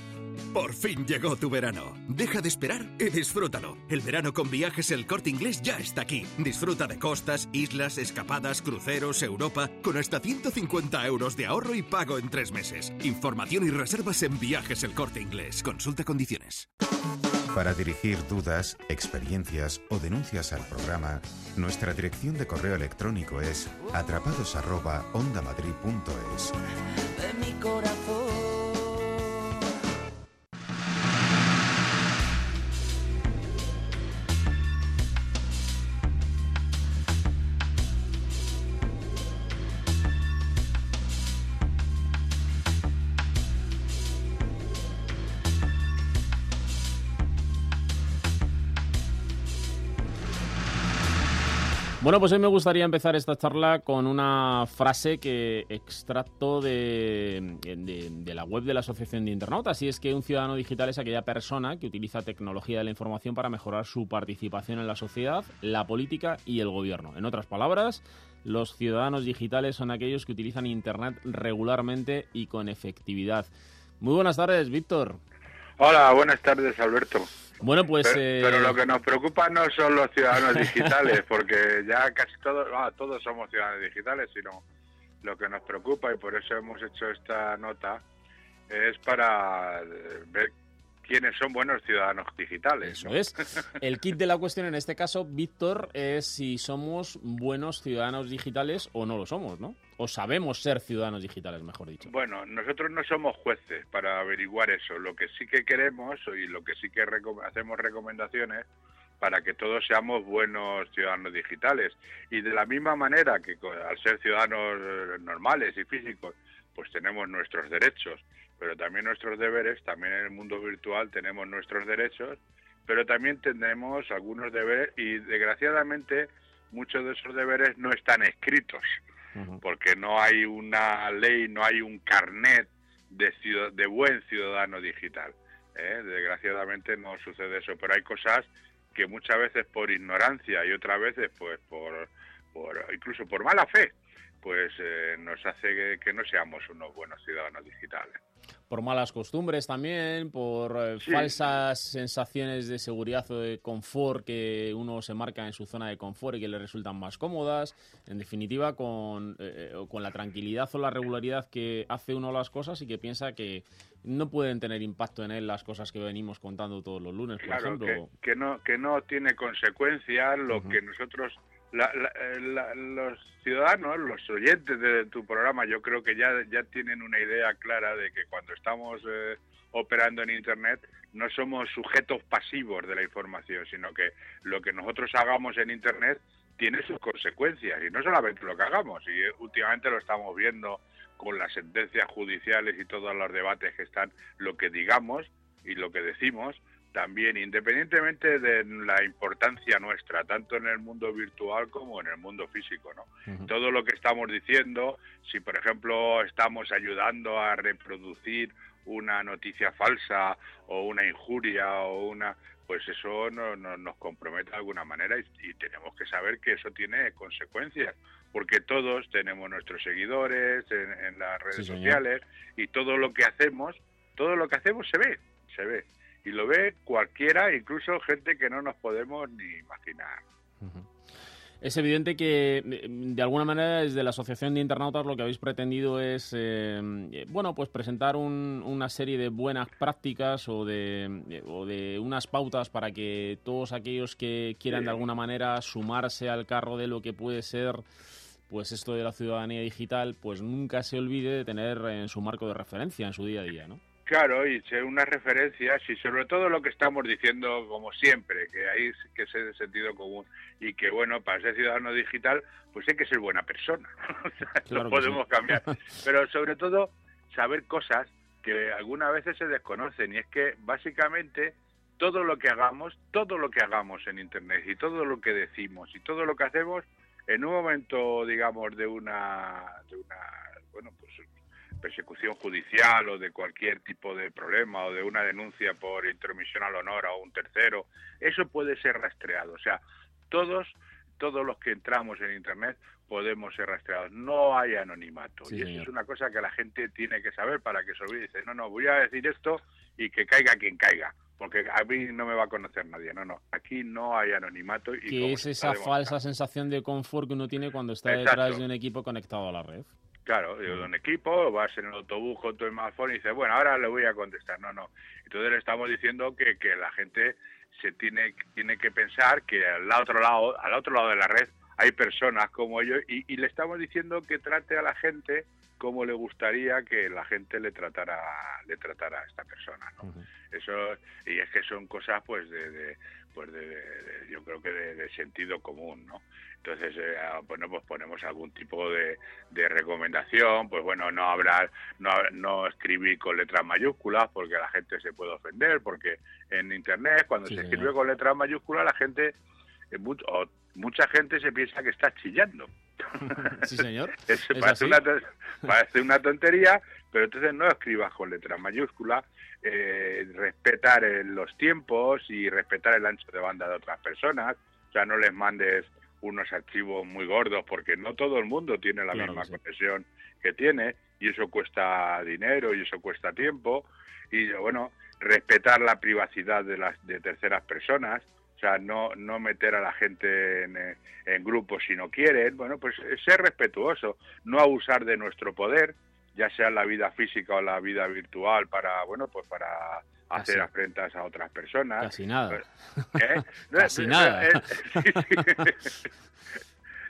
Por fin llegó tu verano. Deja de esperar y disfrútalo. El verano con viajes El Corte Inglés ya está aquí. Disfruta de costas, islas, escapadas, cruceros, Europa, con hasta 150 euros de ahorro y pago en tres meses. Información y reservas en Viajes El Corte Inglés. Consulta condiciones. Para dirigir dudas, experiencias o denuncias al programa, nuestra dirección de correo electrónico es atrapados@ondamadrid.es. de. Bueno, pues hoy me gustaría empezar esta charla con una frase que extracto de, de- la web de la Asociación de Internautas, y es que un ciudadano digital es aquella persona que utiliza tecnología de la información para mejorar su participación en la sociedad, la política y el gobierno. En otras palabras, los ciudadanos digitales son aquellos que utilizan Internet regularmente y con efectividad. Muy buenas tardes, Víctor. Hola, buenas tardes, Alberto. Bueno, pues... pero, eh, pero lo que nos preocupa no son los ciudadanos <laughs> digitales, porque ya casi todos, ah, todos somos ciudadanos digitales, sino lo que nos preocupa y por eso hemos hecho esta nota es para eh, ver quiénes son buenos ciudadanos digitales. Eso es. El kit de la cuestión en este caso, Víctor, es si somos buenos ciudadanos digitales o no lo somos, ¿no? O sabemos ser ciudadanos digitales, mejor dicho. Bueno, nosotros no somos jueces para averiguar eso. Lo que sí que queremos y lo que sí que recom- hacemos recomendaciones para que todos seamos buenos ciudadanos digitales. Y de la misma manera que al ser ciudadanos normales y físicos, pues tenemos nuestros derechos, pero también nuestros deberes, también en el mundo virtual tenemos nuestros derechos, pero también tenemos algunos deberes y desgraciadamente muchos de esos deberes no están escritos porque no hay una ley, no hay un carnet de, ciudad- de buen ciudadano digital. ¿eh? Desgraciadamente no sucede eso, pero hay cosas que muchas veces por ignorancia y otras veces pues por, por incluso por mala fe, pues eh, nos hace que, que no seamos unos buenos ciudadanos digitales. Por malas costumbres también, por eh, Sí. falsas sensaciones de seguridad o de confort que uno se marca en su zona de confort y que le resultan más cómodas. En definitiva, con, eh, eh, con la tranquilidad o la regularidad que hace uno las cosas y que piensa que no pueden tener impacto en él las cosas que venimos contando todos los lunes, por Claro, ejemplo. que no que no tiene consecuencias lo que nosotros la- eh, la- los ciudadanos, los oyentes de tu programa, yo creo que ya ya tienen una idea clara de que cuando estamos eh, operando en internet no somos sujetos pasivos de la información, sino que lo que nosotros hagamos en internet tiene sus consecuencias y no solamente lo que hagamos y eh, últimamente lo estamos viendo con las sentencias judiciales y todos los debates que están lo que digamos y lo que decimos también, independientemente de la importancia nuestra, tanto en el mundo virtual como en el mundo físico, ¿no? Todo lo que estamos diciendo, si por ejemplo estamos ayudando a reproducir una noticia falsa o una injuria o una pues eso no, no- nos compromete de alguna manera y, y tenemos que saber que eso tiene consecuencias porque todos tenemos nuestros seguidores en, en las redes Sí, señor. sociales y todo lo que hacemos todo lo que hacemos se ve se ve y lo ve cualquiera incluso gente que no nos podemos ni imaginar Es evidente que, de alguna manera, desde la Asociación de Internautas lo que habéis pretendido es, eh, eh, bueno, pues presentar un- una serie de buenas prácticas o de, o de unas pautas para que todos aquellos que quieran Sí. de alguna manera sumarse al carro de lo que puede ser pues esto de la ciudadanía digital, pues nunca se olvide de tener en su marco de referencia en su día a día, ¿no? Claro, y ser unas referencias y sobre todo lo que estamos diciendo como siempre, que hay que ser de sentido común y que bueno, para ser ciudadano digital pues hay que ser buena persona, <laughs> O sea, Claro no que sí. podemos cambiar, <laughs> pero sobre todo saber cosas que algunas veces se desconocen y es que básicamente todo lo que hagamos, todo lo que hagamos en internet y todo lo que decimos y todo lo que hacemos en un momento digamos de una de una bueno, pues persecución judicial o de cualquier tipo de problema o de una denuncia por intromisión al honor a un tercero, eso puede ser rastreado. O sea, todos, todos los que entramos en Internet podemos ser rastreados. No hay anonimato. Sí, y eso es una cosa que la gente tiene que saber para que se olvide. Dice, no, no, voy a decir esto y que caiga quien caiga. Porque a mí no me va a conocer nadie. No, no. Aquí no hay anonimato. Y Que es esa falsa sensación de confort que uno tiene cuando está Exacto. detrás de un equipo conectado a la red. Claro, de un equipo, vas en el autobús con tu smartphone y dices, bueno, ahora le voy a contestar. No, no. Entonces le estamos diciendo que, que la gente se tiene, tiene que pensar que al otro lado, al otro lado de la red hay personas como ellos y, y le estamos diciendo que trate a la gente como le gustaría que la gente le tratara, le tratara a esta persona, ¿no? Eso y es que son cosas pues de, de- pues de, yo creo que de, sentido común, ¿no? Entonces, eh, bueno, pues ponemos algún tipo de, de recomendación, pues bueno, no hablar, no, no escribir con letras mayúsculas porque la gente se puede ofender, porque en Internet cuando Sí, se señor. escribe con letras mayúsculas la gente o mucha gente se piensa que estás chillando. <laughs> Sí, señor. <laughs> Es- Es parece, una, to- <laughs> parece una tontería, pero entonces no escribas con letras mayúsculas, eh, respetar eh, los tiempos y respetar el ancho de banda de otras personas, o sea, no les mandes unos archivos muy gordos porque no todo el mundo tiene la Claro misma que sí. conexión que tiene y eso cuesta dinero y eso cuesta tiempo y bueno, respetar la privacidad de las de terceras personas, sea, no, no meter a la gente en, eh, en grupos si no quieren, bueno, pues eh, ser respetuoso, no abusar de nuestro poder, ya sea la vida física o la vida virtual para, bueno, pues para hacer Casi. afrentas a otras personas. Casi nada. ¿Eh? <laughs> Casi <laughs> eh, nada.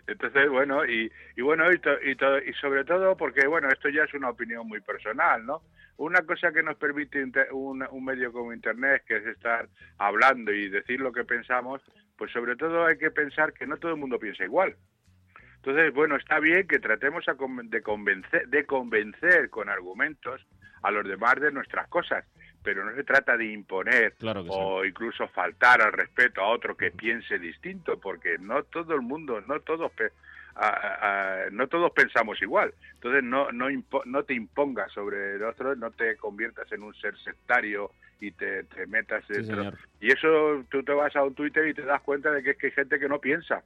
Entonces, bueno, y, y bueno, y, to- y, to- y sobre todo porque, bueno, esto ya es una opinión muy personal, ¿no? Una cosa que nos permite inte- un, un medio como Internet, que es estar hablando y decir lo que pensamos, pues sobre todo hay que pensar que no todo el mundo piensa igual. Entonces, bueno, está bien que tratemos de, convencer, de convencer con argumentos a los demás de nuestras cosas, pero no se trata de imponer Claro que sí. o incluso faltar al respeto a otro que piense distinto, porque no todo el mundo, no todos, a- a- a- no todos pensamos igual. Entonces, no, no, impo- no te impongas sobre el otro, no te conviertas en un ser sectario y te, te metas Sí, dentro. Y eso tú te vas a un Twitter y te das cuenta de que es que hay gente que no piensa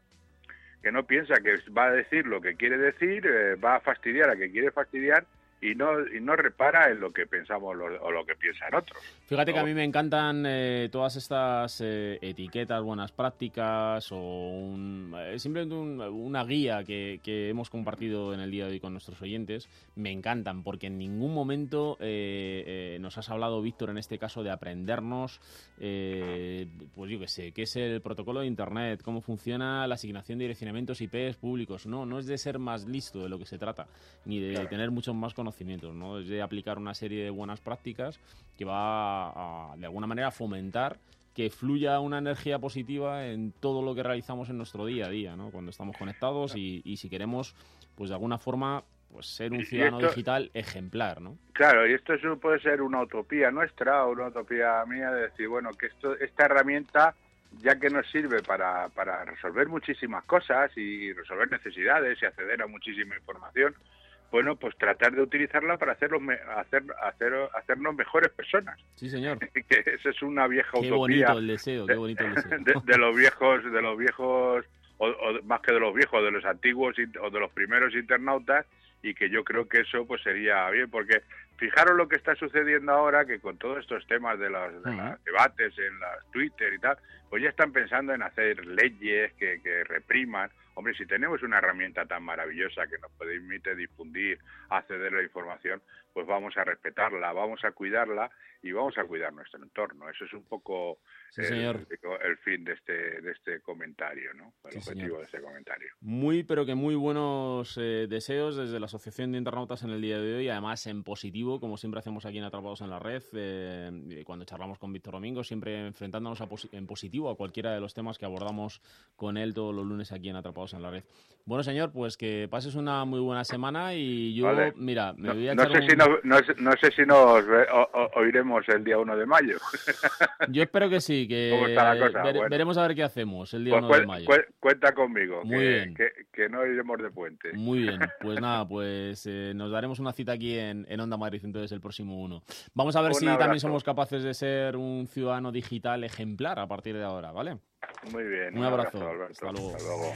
que no piensa que va a decir lo que quiere decir, eh, va a fastidiar a que quiere fastidiar y no y no repara en lo que pensamos lo- o lo que piensan otros. Fíjate que a mí me encantan eh, todas estas eh, etiquetas, buenas prácticas o un- eh, simplemente un- una guía que, que hemos compartido en el día de hoy con nuestros oyentes. Me encantan porque en ningún momento eh, eh, nos has hablado, Víctor, en este caso de aprendernos, pues yo qué sé, qué es el protocolo de Internet, cómo funciona la asignación de direccionamientos IPs públicos. No, no es de ser más listo de lo que se trata, ni de Claro. tener muchos más conocimientos, ¿no? Es de aplicar una serie de buenas prácticas que va a, de alguna manera, fomentar que fluya una energía positiva en todo lo que realizamos en nuestro día a día, ¿no? Cuando estamos conectados y, y si queremos, pues de alguna forma, pues ser un ciudadano esto- digital ejemplar, ¿no? Claro, y esto es puede ser una utopía nuestra o una utopía mía de decir, bueno, que esto esta herramienta ya que nos sirve para, para resolver muchísimas cosas y resolver necesidades y acceder a muchísima información, bueno, pues tratar de utilizarla para hacerlos hacer, hacer, hacernos mejores personas. Sí, señor. <laughs> que esa es una vieja Qué utopía bonito el deseo, qué bonito el <laughs> deseo. de, de los viejos de los viejos o, o más que de los viejos de los antiguos o de los primeros internautas y que yo creo que eso pues sería bien porque fijaros lo que está sucediendo ahora que con todos estos temas de los, de los debates en las Twitter y tal pues ya están pensando en hacer leyes que, que repriman hombre si tenemos una herramienta tan maravillosa que nos permite difundir acceder a la información pues vamos a respetarla vamos a cuidarla y vamos a cuidar nuestro entorno eso es un poco Sí, el, señor. el fin de este de este comentario no el Sí, objetivo señor. de este comentario Muy, pero que muy buenos eh, deseos desde la Asociación de Internautas en el día de hoy, además en positivo, como siempre hacemos aquí en Atrapados en la Red, eh, cuando charlamos con Víctor Domingo, siempre enfrentándonos a posi- en positivo a cualquiera de los temas que abordamos con él todos los lunes aquí en Atrapados en la Red. Bueno, señor, pues que pases una muy buena semana y yo, Vale. mira, me no, voy a no echar sé un- si nos, no, sé- no sé si nos ve- o- o- oiremos el día 1 de mayo <laughs> Yo espero que sí, que ¿Cómo está la cosa? Bueno. veremos a ver qué hacemos el día Pues 1 de mayo. cuen- cuenta conmigo Muy que, bien. que, que no iremos de puente Muy bien, <laughs> pues nada, pues eh, nos daremos una cita aquí en, en Onda Madrid entonces el próximo uno. Vamos a ver Un si también somos capaces de ser un ciudadano digital ejemplar a partir de ahora, ¿vale? muy bien Un abrazo. Alberto. Hasta luego. Hasta luego.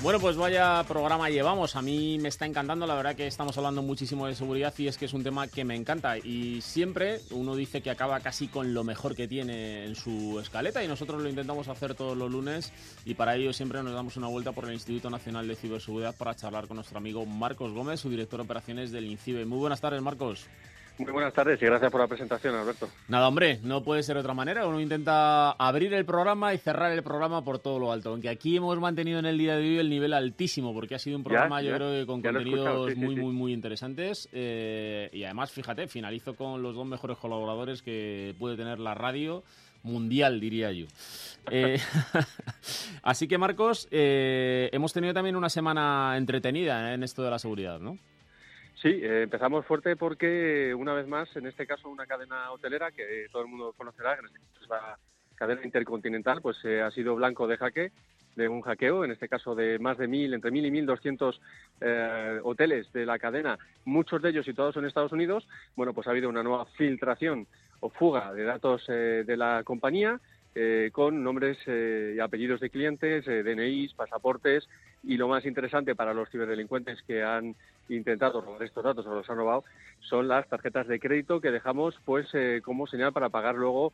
Bueno, pues vaya programa llevamos. A mí me está encantando, la verdad que estamos hablando muchísimo de seguridad y es que es un tema que me encanta. Y siempre uno dice que acaba casi con lo mejor que tiene en su escaleta y nosotros lo intentamos hacer todos los lunes y para ello siempre nos damos una vuelta por el Instituto Nacional de Ciberseguridad para charlar con nuestro amigo Marcos Gómez, su director de operaciones del INCIBE. Muy buenas tardes, Marcos. Muy buenas tardes y gracias por la presentación, Alberto. Nada, hombre, no puede ser de otra manera. Uno intenta abrir el programa y cerrar el programa por todo lo alto. Aunque aquí hemos mantenido en el día de hoy el nivel altísimo, porque ha sido un Ya, programa, yo ya, creo que con contenidos sí, muy, sí. muy, muy interesantes. Eh, y además, fíjate, finalizo con los dos mejores colaboradores que puede tener la radio mundial, diría yo. <laughs> Eh, <laughs> así que, Marcos, eh, hemos tenido también una semana entretenida en esto de la seguridad, ¿no? Sí, eh, empezamos fuerte porque, una vez más, en este caso, una cadena hotelera que todo el mundo conocerá, que este es la cadena intercontinental, pues eh, ha sido blanco de jaque de un hackeo, en este caso de más de mil, entre mil y mil doscientos eh, hoteles de la cadena, muchos de ellos situados en Estados Unidos. Bueno, pues ha habido una nueva filtración o fuga de datos eh, de la compañía eh, con nombres eh, y apellidos de clientes, eh, DNIs, pasaportes y lo más interesante para los ciberdelincuentes que han intentado robar estos datos o los han robado son las tarjetas de crédito que dejamos pues eh, como señal para pagar luego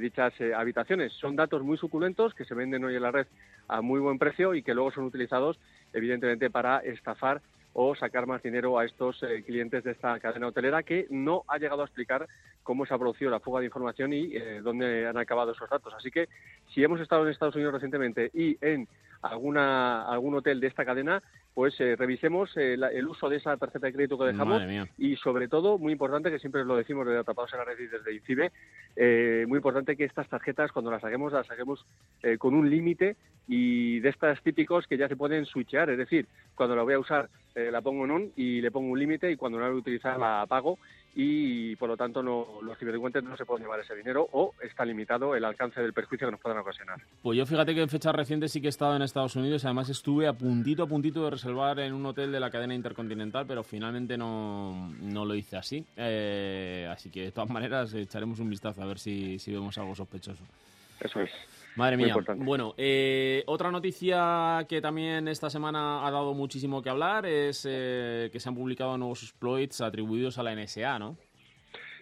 dichas habitaciones. Son datos muy suculentos que se venden hoy en la red a muy buen precio y que luego son utilizados evidentemente para estafar o sacar más dinero a estos eh, clientes de esta cadena hotelera que no ha llegado a explicar cómo se ha producido la fuga de información y eh, dónde han acabado esos datos. Así que si hemos estado en Estados Unidos recientemente y en alguna algún hotel de esta cadena, pues eh, revisemos eh, la- el uso de esa tarjeta de crédito que dejamos y sobre todo, muy importante, que siempre lo decimos desde Atrapados en la Red y desde INCIBE, eh, muy importante que estas tarjetas cuando las saquemos las saquemos eh, con un límite y de estas típicos que ya se pueden switchear, es decir, cuando la voy a usar eh, la pongo en on y le pongo un límite y cuando no la voy a utilizar la apago y por lo tanto no, los ciberdelincuentes no se pueden llevar ese dinero o está limitado el alcance del perjuicio que nos puedan ocasionar. Pues yo fíjate que en fechas recientes sí que he estado en Estados Unidos y además estuve a puntito a puntito de reservar en un hotel de la cadena intercontinental, pero finalmente no, no lo hice así. Eh, así que de todas maneras echaremos un vistazo a ver si, si vemos algo sospechoso. Eso es. Madre mía. Bueno, eh, otra noticia que también esta semana ha dado muchísimo que hablar es eh, que se han publicado nuevos exploits atribuidos a la NSA, ¿no?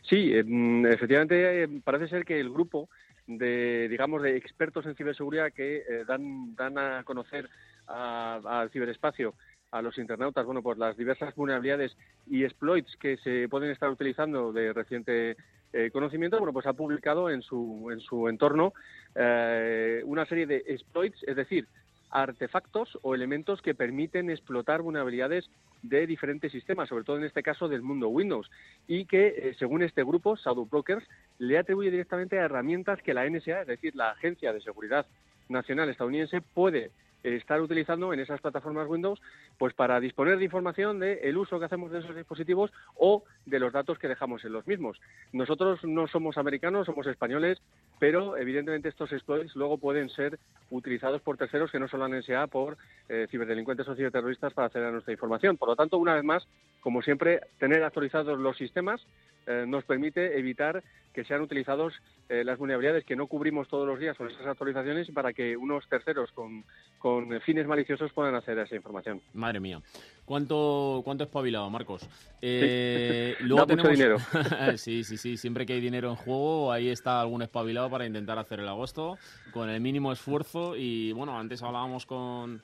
Sí, mm, efectivamente eh, parece ser que el grupo de, digamos, de expertos en ciberseguridad que eh, dan, dan a conocer al ciberespacio a los internautas, bueno, pues las diversas vulnerabilidades y exploits que se pueden estar utilizando de reciente eh, conocimiento, bueno, pues ha publicado en su, en su entorno eh, una serie de exploits, es decir, artefactos o elementos que permiten explotar vulnerabilidades de diferentes sistemas, sobre todo en este caso del mundo Windows, y que, eh, según este grupo, Shadow Brokers, le atribuye directamente a herramientas que la NSA, es decir, la Agencia de Seguridad Nacional estadounidense, puede estar utilizando en esas plataformas Windows pues para disponer de información del el uso que hacemos de esos dispositivos o de los datos que dejamos en los mismos. Nosotros no somos americanos, somos españoles, pero evidentemente estos exploits luego pueden ser utilizados por terceros que no son la NSA por eh, ciberdelincuentes o ciberterroristas para acceder a nuestra información. Por lo tanto, una vez más, como siempre, tener actualizados los sistemas eh, nos permite evitar que sean utilizados eh, las vulnerabilidades que no cubrimos todos los días con esas actualizaciones para que unos terceros con, con fines maliciosos puedan acceder a esa información. Madre mía. ¿Cuánto, cuánto espabilado, Marcos? Eh, <laughs> Sí. luego Da mucho tenemos... <laughs> sí, sí, sí. Siempre que hay dinero en juego, ahí está algún espabilado para intentar hacer el agosto con el mínimo esfuerzo. Y bueno, antes hablábamos con,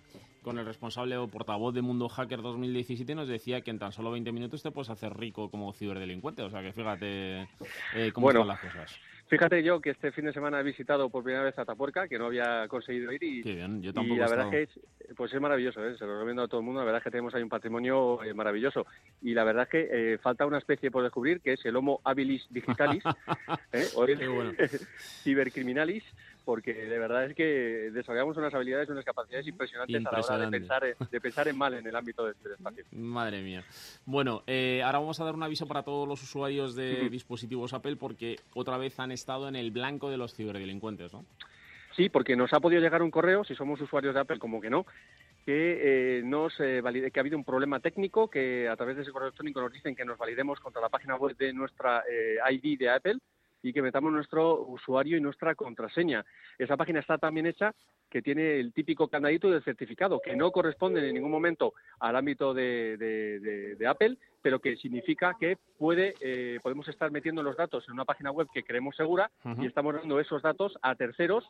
con el responsable o portavoz de Mundo Hacker 2017 y nos decía que en tan solo 20 minutos te puedes hacer rico como ciberdelincuente. O sea que fíjate eh, cómo Bueno, están las cosas. Fíjate yo que este fin de semana he visitado por primera vez Atapuerca, que no había conseguido ir y, Qué bien, yo y tampoco la he verdad es que es, pues es maravilloso, ¿eh? se lo recomiendo a todo el mundo, la verdad es que tenemos ahí un patrimonio eh, maravilloso y la verdad es que eh, falta una especie por descubrir que es el Homo habilis digitalis <laughs> ¿eh? o el bueno. <laughs> cibercriminalis porque de verdad es que desarrollamos unas habilidades y unas capacidades impresionantes a la hora de Impresionante. pensar, en- de pensar en mal en el ámbito del ciberespacio. Madre mía. Bueno, eh, ahora vamos a dar un aviso para todos los usuarios de dispositivos Apple porque otra vez han estado en el blanco de los ciberdelincuentes, ¿no? Sí, porque nos ha podido llegar un correo, si somos usuarios de Apple, como que no, que eh, nos eh, valide- que ha habido un problema técnico, que a través de ese correo electrónico nos dicen que nos validemos contra la página web de nuestra eh, ID de Apple y que metamos nuestro usuario y nuestra contraseña. Esa página está tan bien hecha que tiene el típico candadito del certificado, que no corresponde en ningún momento al ámbito de, de- de- de Apple, pero que significa que puede, eh, podemos estar metiendo los datos en una página web que creemos segura y estamos dando esos datos a terceros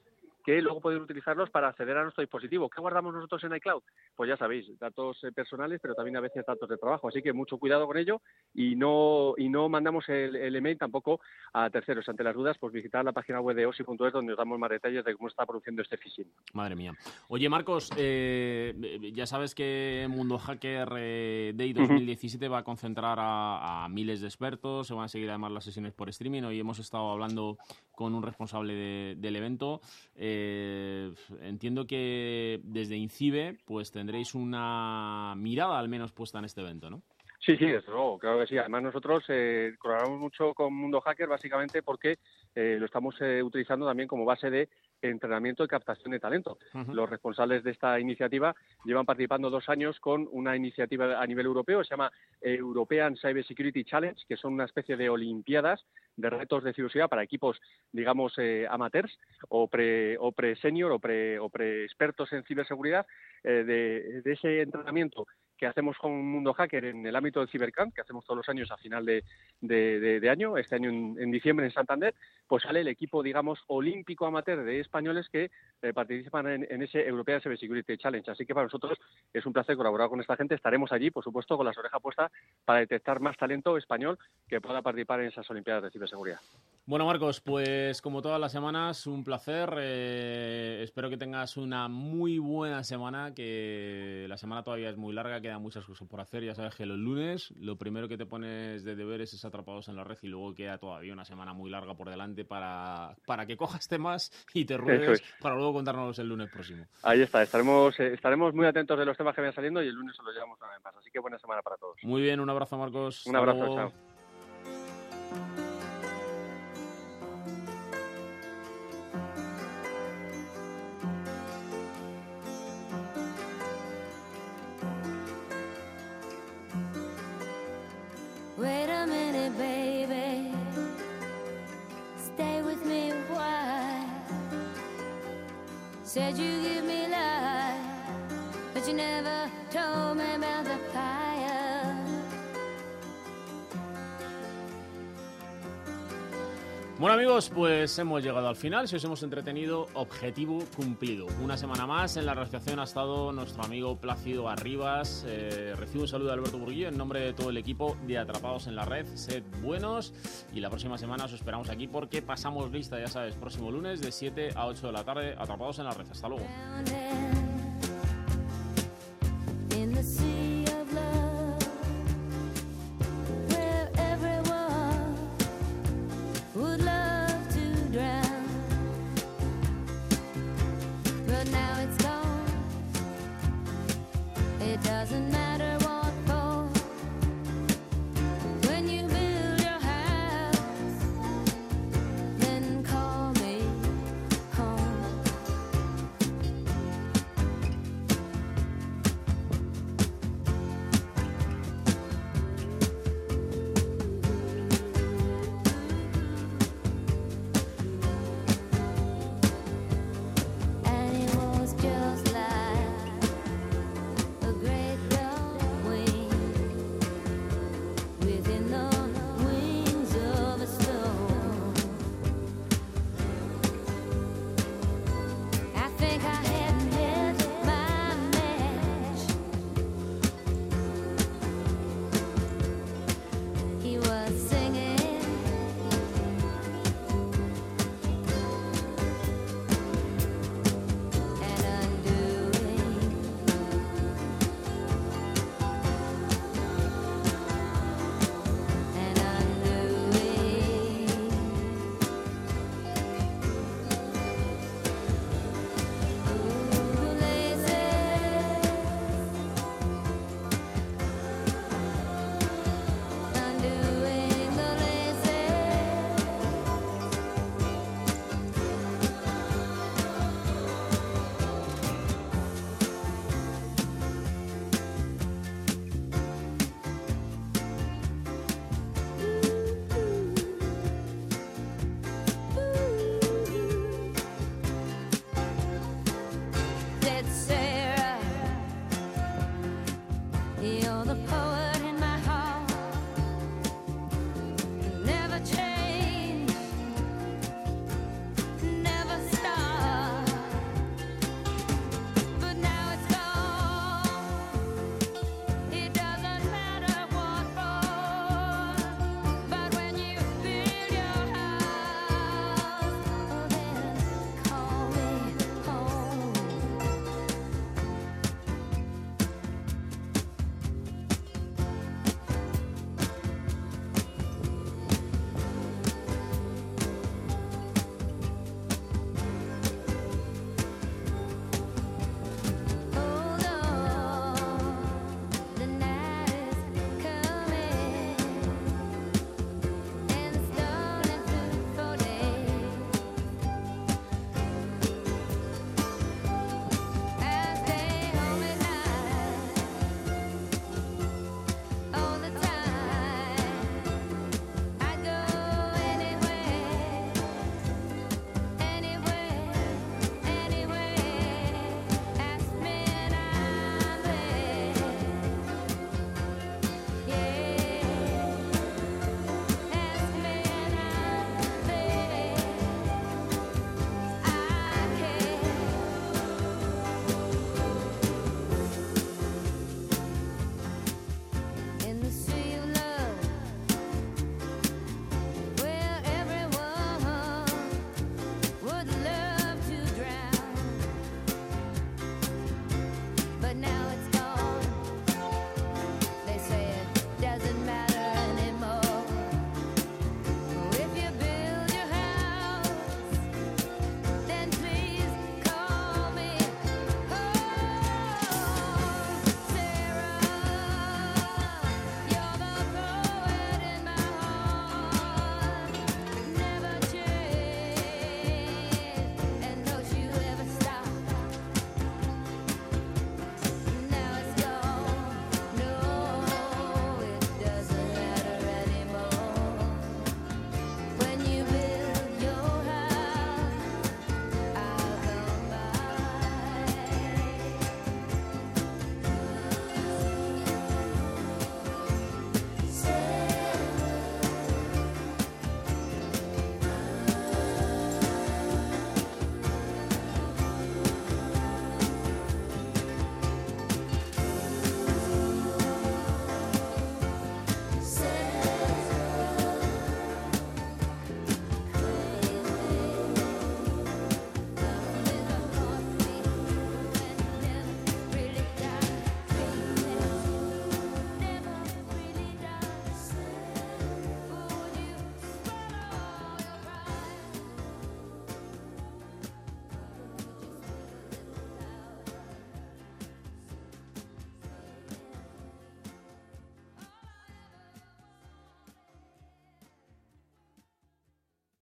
que luego pueden utilizarlos para acceder a nuestro dispositivo. ¿Qué guardamos nosotros en iCloud? Pues ya sabéis, datos eh, personales, pero también a veces datos de trabajo. Así que mucho cuidado con ello y no y no mandamos el, el email tampoco a terceros. Ante las dudas, pues visitar la página web de osi.es donde os damos más detalles de cómo está produciendo este phishing. Madre mía. Oye, Marcos, eh, ya sabes que Mundo Hacker eh, Day 2017 va a concentrar a, a miles de expertos, se van a seguir además las sesiones por streaming. Hoy hemos estado hablando con un responsable de- del evento. Eh, Eh, entiendo que desde Incibe pues tendréis una mirada al menos puesta en este evento, ¿no? Sí, sí, desde luego, claro que sí. Además nosotros eh, colaboramos mucho con Mundo Hacker básicamente porque eh, lo estamos eh, utilizando también como base de entrenamiento y captación de talento. Los responsables de esta iniciativa llevan participando dos años con una iniciativa a nivel europeo, se llama European Cyber Security Challenge, que son una especie de olimpiadas de retos de ciberseguridad para equipos, digamos, eh, amateurs o pre o pre-senior o pre, o pre-expertos en ciberseguridad, eh, de, de ese entrenamiento que hacemos con Mundo Hacker en el ámbito del Cibercamp, que hacemos todos los años a final de, de- de- de año, este año en, en diciembre en Santander, pues sale el equipo, digamos, olímpico amateur de españoles que eh, participan en, en ese European Cyber Security Challenge. Así que para nosotros es un placer colaborar con esta gente. Estaremos allí, por supuesto, con las orejas puestas para detectar más talento español que pueda participar en esas Olimpiadas de Ciberseguridad. Bueno, Marcos, pues como todas las semanas, un placer. Eh, espero que tengas una muy buena semana, que la semana todavía es muy larga, quedan muchas cosas por hacer. Ya sabes que los lunes lo primero que te pones de deberes es atrapados en la red y luego queda todavía una semana muy larga por delante para, para que cojas temas y te ruedes para luego contárnoslos el lunes próximo. Ahí está, estaremos, eh, estaremos muy atentos de los temas que vayan saliendo y el lunes se los llevamos una vez más. Así que buena semana para todos. Muy bien, un abrazo, Marcos. Un abrazo, chao. Said you give me life, but you never told me about the fire. Bueno amigos, pues hemos llegado al final. Si os hemos entretenido, objetivo cumplido. Una semana más en la realización ha estado nuestro amigo Plácido Arribas. Eh, recibo un saludo de Alberto Burguillo en nombre de todo el equipo de Atrapados en la Red. Sed buenos y la próxima semana os esperamos aquí porque pasamos lista, ya sabes, próximo lunes de 7 a 8 de la tarde. Atrapados en la Red. Hasta luego.